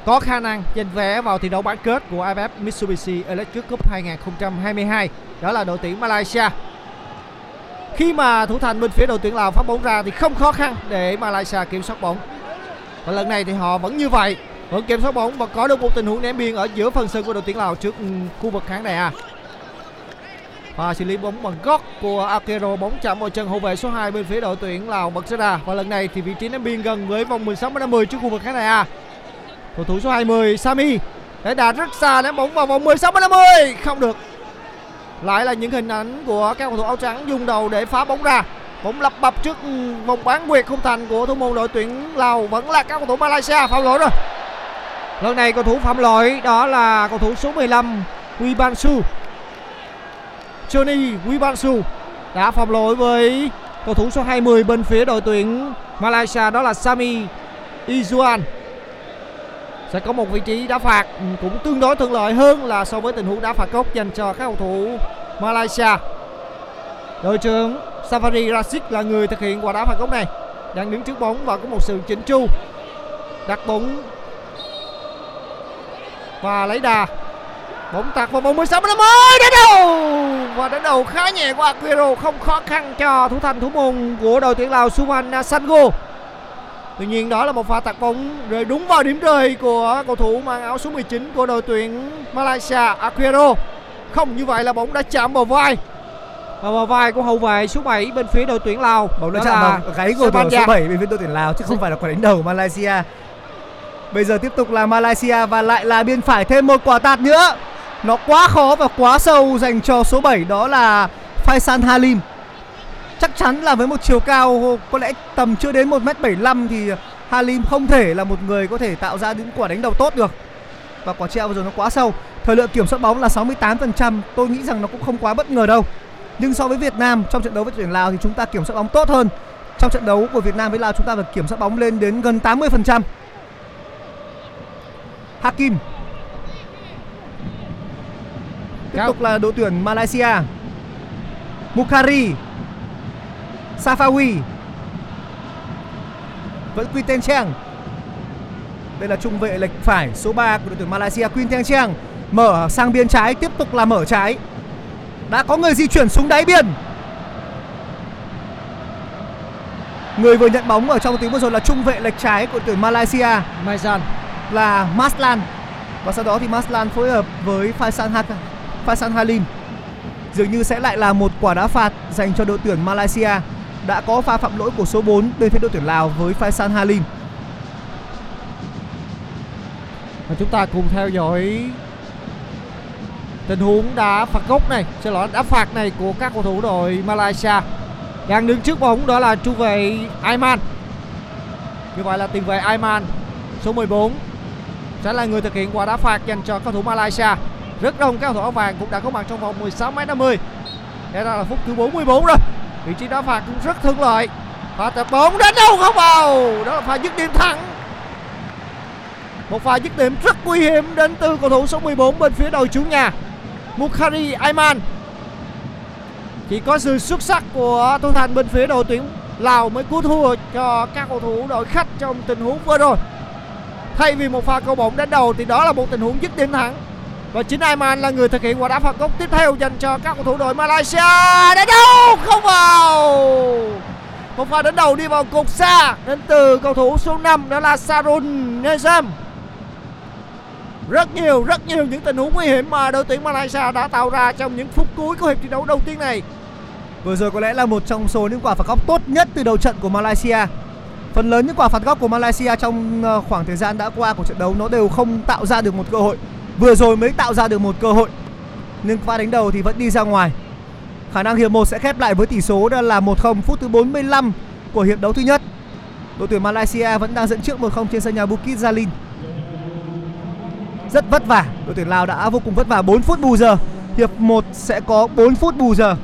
có khả năng giành vé vào thi đấu bán kết của AFF Mitsubishi Electric Cup 2022 đó là đội tuyển Malaysia. Khi mà thủ thành bên phía đội tuyển Lào phát bóng ra thì không khó khăn để Malaysia kiểm soát bóng. Và lần này thì họ vẫn như vậy, vẫn kiểm soát bóng và có được một tình huống ném biên ở giữa phần sân của đội tuyển Lào trước ừ, khu vực khán đài à và xử lý bóng bằng gót của Akero, bóng chạm vào chân hậu vệ số 2 bên phía đội tuyển Lào bật ra và lần này thì vị trí ném biên gần với vòng 16 50 trước khu vực khán đài A cầu thủ số 20 Sami. Để đạt rất xa ném bóng vào vòng 16 50 không được. Lại là những hình ảnh của các cầu thủ áo trắng dùng đầu để phá bóng ra. Bóng lập bập trước vòng bán nguyệt không thành của thủ môn đội tuyển Lào. Vẫn là các cầu thủ Malaysia phạm lỗi rồi. Lần này cầu thủ phạm lỗi đó là cầu thủ số 15 Wibansu. Johnny Wibansu đã phạm lỗi với cầu thủ số 20 bên phía đội tuyển Malaysia, đó là Sami Izuan sẽ có một vị trí đá phạt ừ, cũng tương đối thuận lợi hơn là so với tình huống đá phạt góc dành cho các cầu thủ Malaysia. Đội trưởng Safari Rashid là người thực hiện quả đá phạt góc này. Đang đứng trước bóng và có một sự chỉnh chu. Đặt bóng và lấy đà. Bóng tạt vào vòng 16 50 đến đầu và đến đầu khá nhẹ của Aguero, không khó khăn cho thủ thành thủ môn của đội tuyển Lào Suman Sango. Tuy nhiên đó là một pha tạt bóng rơi đúng vào điểm rơi của cầu thủ mang áo số 19 của đội tuyển Malaysia Aguero. Không như vậy là bóng đã chạm vào vai. Và vào vai của hậu vệ số 7 bên phía đội tuyển Lào. Bóng đã chạm vào gáy của thủ số Gia. 7 bên phía đội tuyển Lào chứ không phải là quả đánh đầu của Malaysia. Bây giờ tiếp tục là Malaysia và lại là biên phải thêm một quả tạt nữa. Nó quá khó và quá sâu dành cho số 7 đó là Faisal Halim. Chắc chắn là với một chiều cao có lẽ tầm chưa đến 1m75 thì Halim không thể là một người có thể tạo ra những quả đánh đầu tốt được. Và quả treo vừa rồi nó quá sâu. Thời lượng kiểm soát bóng là 68%, tôi nghĩ rằng nó cũng không quá bất ngờ đâu. Nhưng so với Việt Nam trong trận đấu với tuyển Lào thì chúng ta kiểm soát bóng tốt hơn. Trong trận đấu của Việt Nam với Lào chúng ta phải kiểm soát bóng lên đến gần 80%. Hakim Tiếp tục là đội tuyển Malaysia Mukhari Safawi. Vẫn Quy Trang Đây là trung vệ lệch phải số 3 của đội tuyển Malaysia Queen Teng Mở sang biên trái Tiếp tục là mở trái. Đã có người di chuyển xuống đáy biên. Người vừa nhận bóng ở trong tiếng vừa rồi là trung vệ lệch trái của đội tuyển Malaysia. Maizan. Là Maslan. Và sau đó thì Maslan phối hợp với Faisal ha Faisal Halim dường như sẽ lại là một quả đá phạt dành cho đội tuyển Malaysia đã có pha phạm lỗi của số 4 bên phía đội tuyển Lào với Faisal Halim. Và chúng ta cùng theo dõi tình huống đá phạt góc này, xin lỗi, đá phạt này của các cầu thủ đội Malaysia đang đứng trước bóng, đó là trung vệ Ayman. Như vậy là tiền vệ Ayman, số 14 sẽ là người thực hiện quả đá phạt dành cho cầu thủ Malaysia. Rất đông các cầu thủ áo vàng cũng đã có mặt trong vòng 16 m 50 đây là phút thứ 44 rồi vị trí đá phạt cũng rất thuận lợi. Pha tập bóng đến đâu không vào. Đó là pha dứt điểm thẳng. Một pha dứt điểm rất nguy hiểm đến từ cầu thủ số 14 bên phía đội chủ nhà, Mukhari Ayman. Chỉ có sự xuất sắc của thủ thành bên phía đội tuyển Lào mới cứu thua cho các cầu thủ đội khách trong tình huống vừa rồi. Thay vì một pha cầu bóng đánh đầu thì đó là một tình huống dứt điểm thẳng và chính Ayman là người thực hiện quả đá phạt góc tiếp theo dành cho các cầu thủ đội Malaysia đã đâu không vào một pha đánh đầu đi vào cột xa đến từ cầu thủ số 5 đó là Sarun Nezam Rất nhiều, rất nhiều những tình huống nguy hiểm mà đội tuyển Malaysia đã tạo ra trong những phút cuối của hiệp thi đấu đầu tiên này. Vừa rồi có lẽ là một trong số những quả phạt góc tốt nhất từ đầu trận của Malaysia. Phần lớn những quả phạt góc của Malaysia trong ờ, khoảng thời gian đã qua của trận đấu nó đều không tạo ra được một cơ hội. Vừa rồi mới tạo ra được một cơ hội. Nhưng pha đánh đầu thì vẫn đi ra ngoài. Khả năng hiệp 1 sẽ khép lại với tỷ số đó là 1-0 phút thứ 45 của hiệp đấu thứ nhất. Đội tuyển Malaysia vẫn đang dẫn trước 1-0 trên sân nhà Bukit Jalil. Rất vất vả, đội tuyển Lào đã vô cùng vất vả 4 phút bù giờ. Hiệp 1 sẽ có 4 phút bù giờ.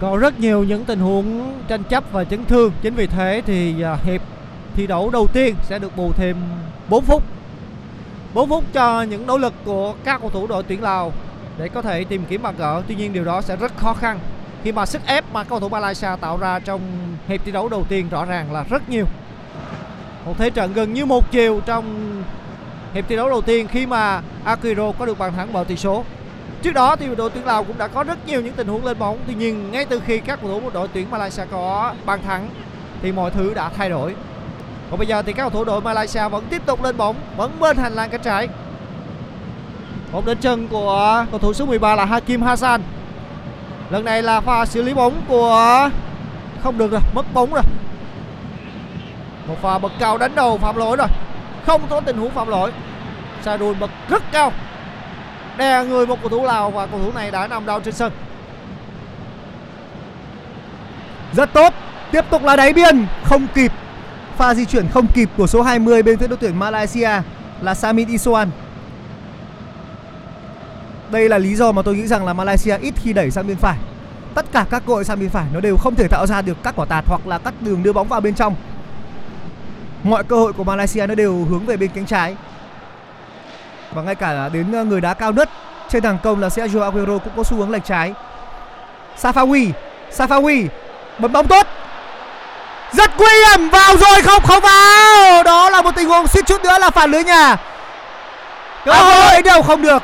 Có rất nhiều những tình huống tranh chấp và chấn thương. Chính vì thế thì à, hiệp thi đấu đầu tiên sẽ được bù thêm 4 phút. 4 phút cho những nỗ lực của các cầu thủ đội tuyển Lào để có thể tìm kiếm bàn gỡ. Tuy nhiên, điều đó sẽ rất khó khăn khi mà sức ép mà cầu thủ Malaysia tạo ra trong hiệp thi đấu đầu tiên rõ ràng là rất nhiều. Một thế trận gần như một chiều trong hiệp thi đấu đầu tiên khi mà Akiro có được bàn thắng mở tỷ số. Trước đó thì đội tuyển Lào cũng đã có rất nhiều những tình huống lên bóng Tuy nhiên, ngay từ khi các cầu thủ của đội tuyển Malaysia có bàn thắng Thì mọi thứ đã thay đổi còn bây giờ thì các cầu thủ đội Malaysia vẫn tiếp tục lên bóng Vẫn bên hành lang cánh trái. Bóng đến chân của cầu thủ số 13 là Hakim Hassan. Lần này là pha xử lý bóng của Không được rồi, mất bóng rồi. Một pha bật cao đánh đầu phạm lỗi rồi. Không có tình huống phạm lỗi. Sadun bật rất cao. Đè người một cầu thủ Lào và cầu thủ này đã nằm đau trên sân. Rất tốt. Tiếp tục là đáy biên, không kịp. Pha di chuyển không kịp của số 20 bên phía đội tuyển Malaysia là Samit Iswan. Đây là lý do mà tôi nghĩ rằng là Malaysia ít khi đẩy sang bên phải. Tất cả các cơ hội sang bên phải nó đều không thể tạo ra được các quả tạt hoặc là các đường đưa bóng vào bên trong. Mọi cơ hội của Malaysia nó đều hướng về bên cánh trái. Và ngay cả đến người đá cao nhất trên hàng công là Sergio Aguero cũng có xu hướng lệch trái. Safawi, Safawi bấm bóng tốt. Rất nguy hiểm vào rồi không không vào. Đó là một tình huống suýt chút nữa là phản lưới nhà. Cơ hội đều không được.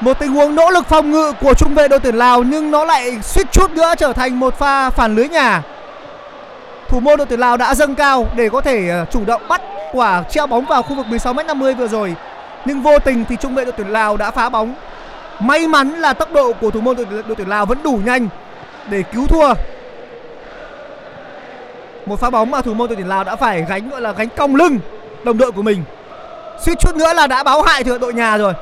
Một tình huống nỗ lực phòng ngự của trung vệ đội tuyển Lào nhưng nó lại suýt chút nữa trở thành một pha phản lưới nhà. Thủ môn đội tuyển Lào đã dâng cao để có thể ờ, chủ động bắt quả treo bóng vào khu vực 16m50 vừa rồi nhưng vô tình thì trung vệ đội tuyển Lào đã phá bóng. May mắn là tốc độ của thủ môn đội, đội tuyển Lào vẫn đủ nhanh để cứu thua. Một pha bóng mà thủ môn đội tuyển Lào đã phải gánh gọi là gánh cong lưng đồng đội của mình. Suýt chút nữa là đã báo hại thừa đội nhà rồi.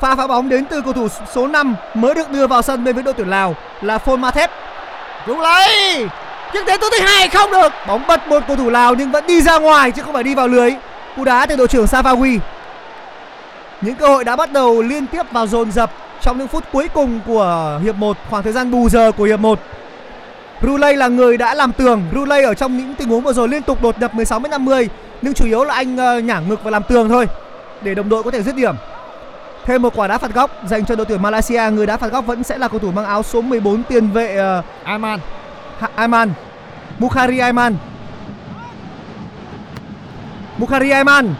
Pha phá bóng đến từ cầu thủ số 5 mới được đưa vào sân bên với đội tuyển Lào là Phôn Mathep. đúng lấy. Nhưng đến tôi thứ hai không được. Bóng bật một cầu thủ Lào nhưng vẫn đi ra ngoài chứ không phải đi vào lưới. Cú đá từ đội trưởng Safawi. Những cơ hội đã bắt đầu liên tiếp vào dồn dập trong những phút cuối cùng của hiệp 1, khoảng thời gian bù giờ của hiệp 1. Rulay là người đã làm tường, Rulay ở trong những tình huống vừa rồi liên tục đột nhập 16 m 50 nhưng chủ yếu là anh uh, nhảng ngực và làm tường thôi để đồng đội có thể dứt điểm. Thêm một quả đá phạt góc dành cho đội tuyển Malaysia, người đá phạt góc vẫn sẽ là cầu thủ mang áo số 14 tiền vệ uh, Ayman. Ayman. Bukhari Ayman. Bukhari Ayman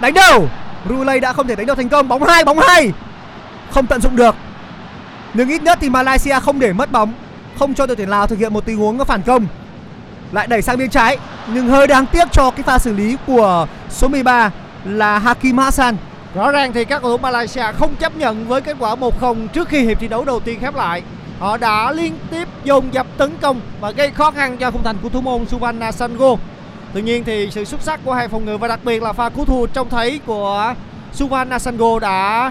đánh đầu Rulay đã không thể đánh đầu thành công bóng hai bóng hai không tận dụng được nhưng ít nhất thì Malaysia không để mất bóng không cho đội tuyển Lào thực hiện một tình huống phản công lại đẩy sang bên trái, nhưng hơi đáng tiếc cho cái pha xử lý của số 13 là Hakim Hassan Rõ ràng thì các cầu thủ Malaysia không chấp nhận với kết quả 1-0 trước khi hiệp thi đấu đầu tiên khép lại. Họ đã liên tiếp dồn dập tấn công và gây khó khăn cho khung thành của thủ môn Suvanna Sango. Tuy nhiên thì sự xuất sắc của hai phòng ngự và đặc biệt là pha cứu thua trông thấy của Suvan Nasango đã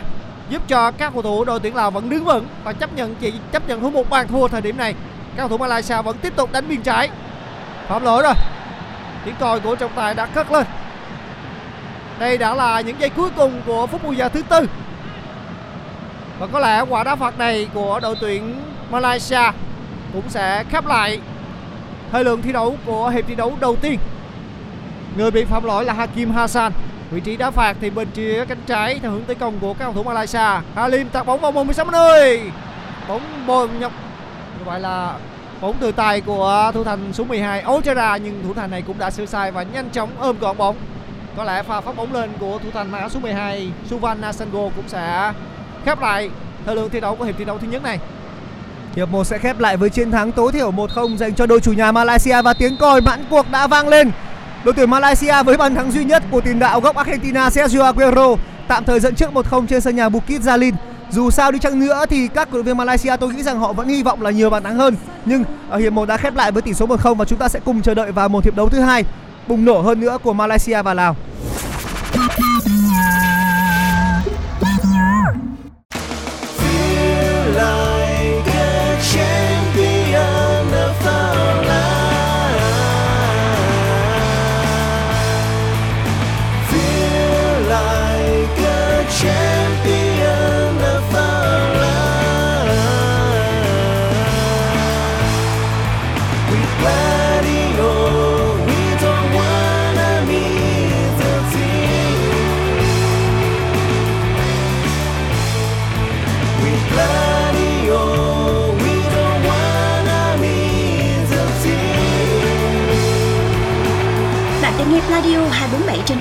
giúp cho các cầu thủ đội tuyển Lào vẫn đứng vững và chấp nhận chỉ chấp nhận thua một bàn thua thời điểm này. Các cầu thủ Malaysia vẫn tiếp tục đánh biên trái. Phạm lỗi rồi. Tiếng còi của trọng tài đã cất lên. Đây đã là những giây cuối cùng của phút bù giờ thứ tư. Và có lẽ quả đá phạt này của đội tuyển Malaysia cũng sẽ khép lại thời lượng thi đấu của hiệp thi đấu đầu tiên Người bị phạm lỗi là Hakim Hassan. Vị trí đá phạt thì bên phía cánh trái theo hướng tấn công của các cầu thủ Malaysia. Halim tạt bóng vào vòng 16 nơi. Bóng bồn nhập, như vậy là bóng từ tay của thủ thành số 12 Ojara nhưng thủ thành này cũng đã sửa sai và nhanh chóng ôm gọn bóng. Có lẽ pha phát bóng lên của thủ thành áo số 12 Suvan Nasango cũng sẽ khép lại thời lượng thi đấu của hiệp thi đấu thứ nhất này. Hiệp 1 sẽ khép lại với chiến thắng tối thiểu 1-0 dành cho đội chủ nhà Malaysia và tiếng còi mãn cuộc đã vang lên Đội tuyển Malaysia với bàn thắng duy nhất của tiền đạo gốc Argentina Sergio Aguero tạm thời dẫn trước 1-0 trên sân nhà Bukit Jalil. Dù sao đi chăng nữa thì các cổ động viên Malaysia tôi nghĩ rằng họ vẫn hy vọng là nhiều bàn thắng hơn. Nhưng ở hiệp 1 đã khép lại với tỷ số 1-0 và chúng ta sẽ cùng chờ đợi vào một hiệp đấu thứ hai bùng nổ hơn nữa của Malaysia và Lào.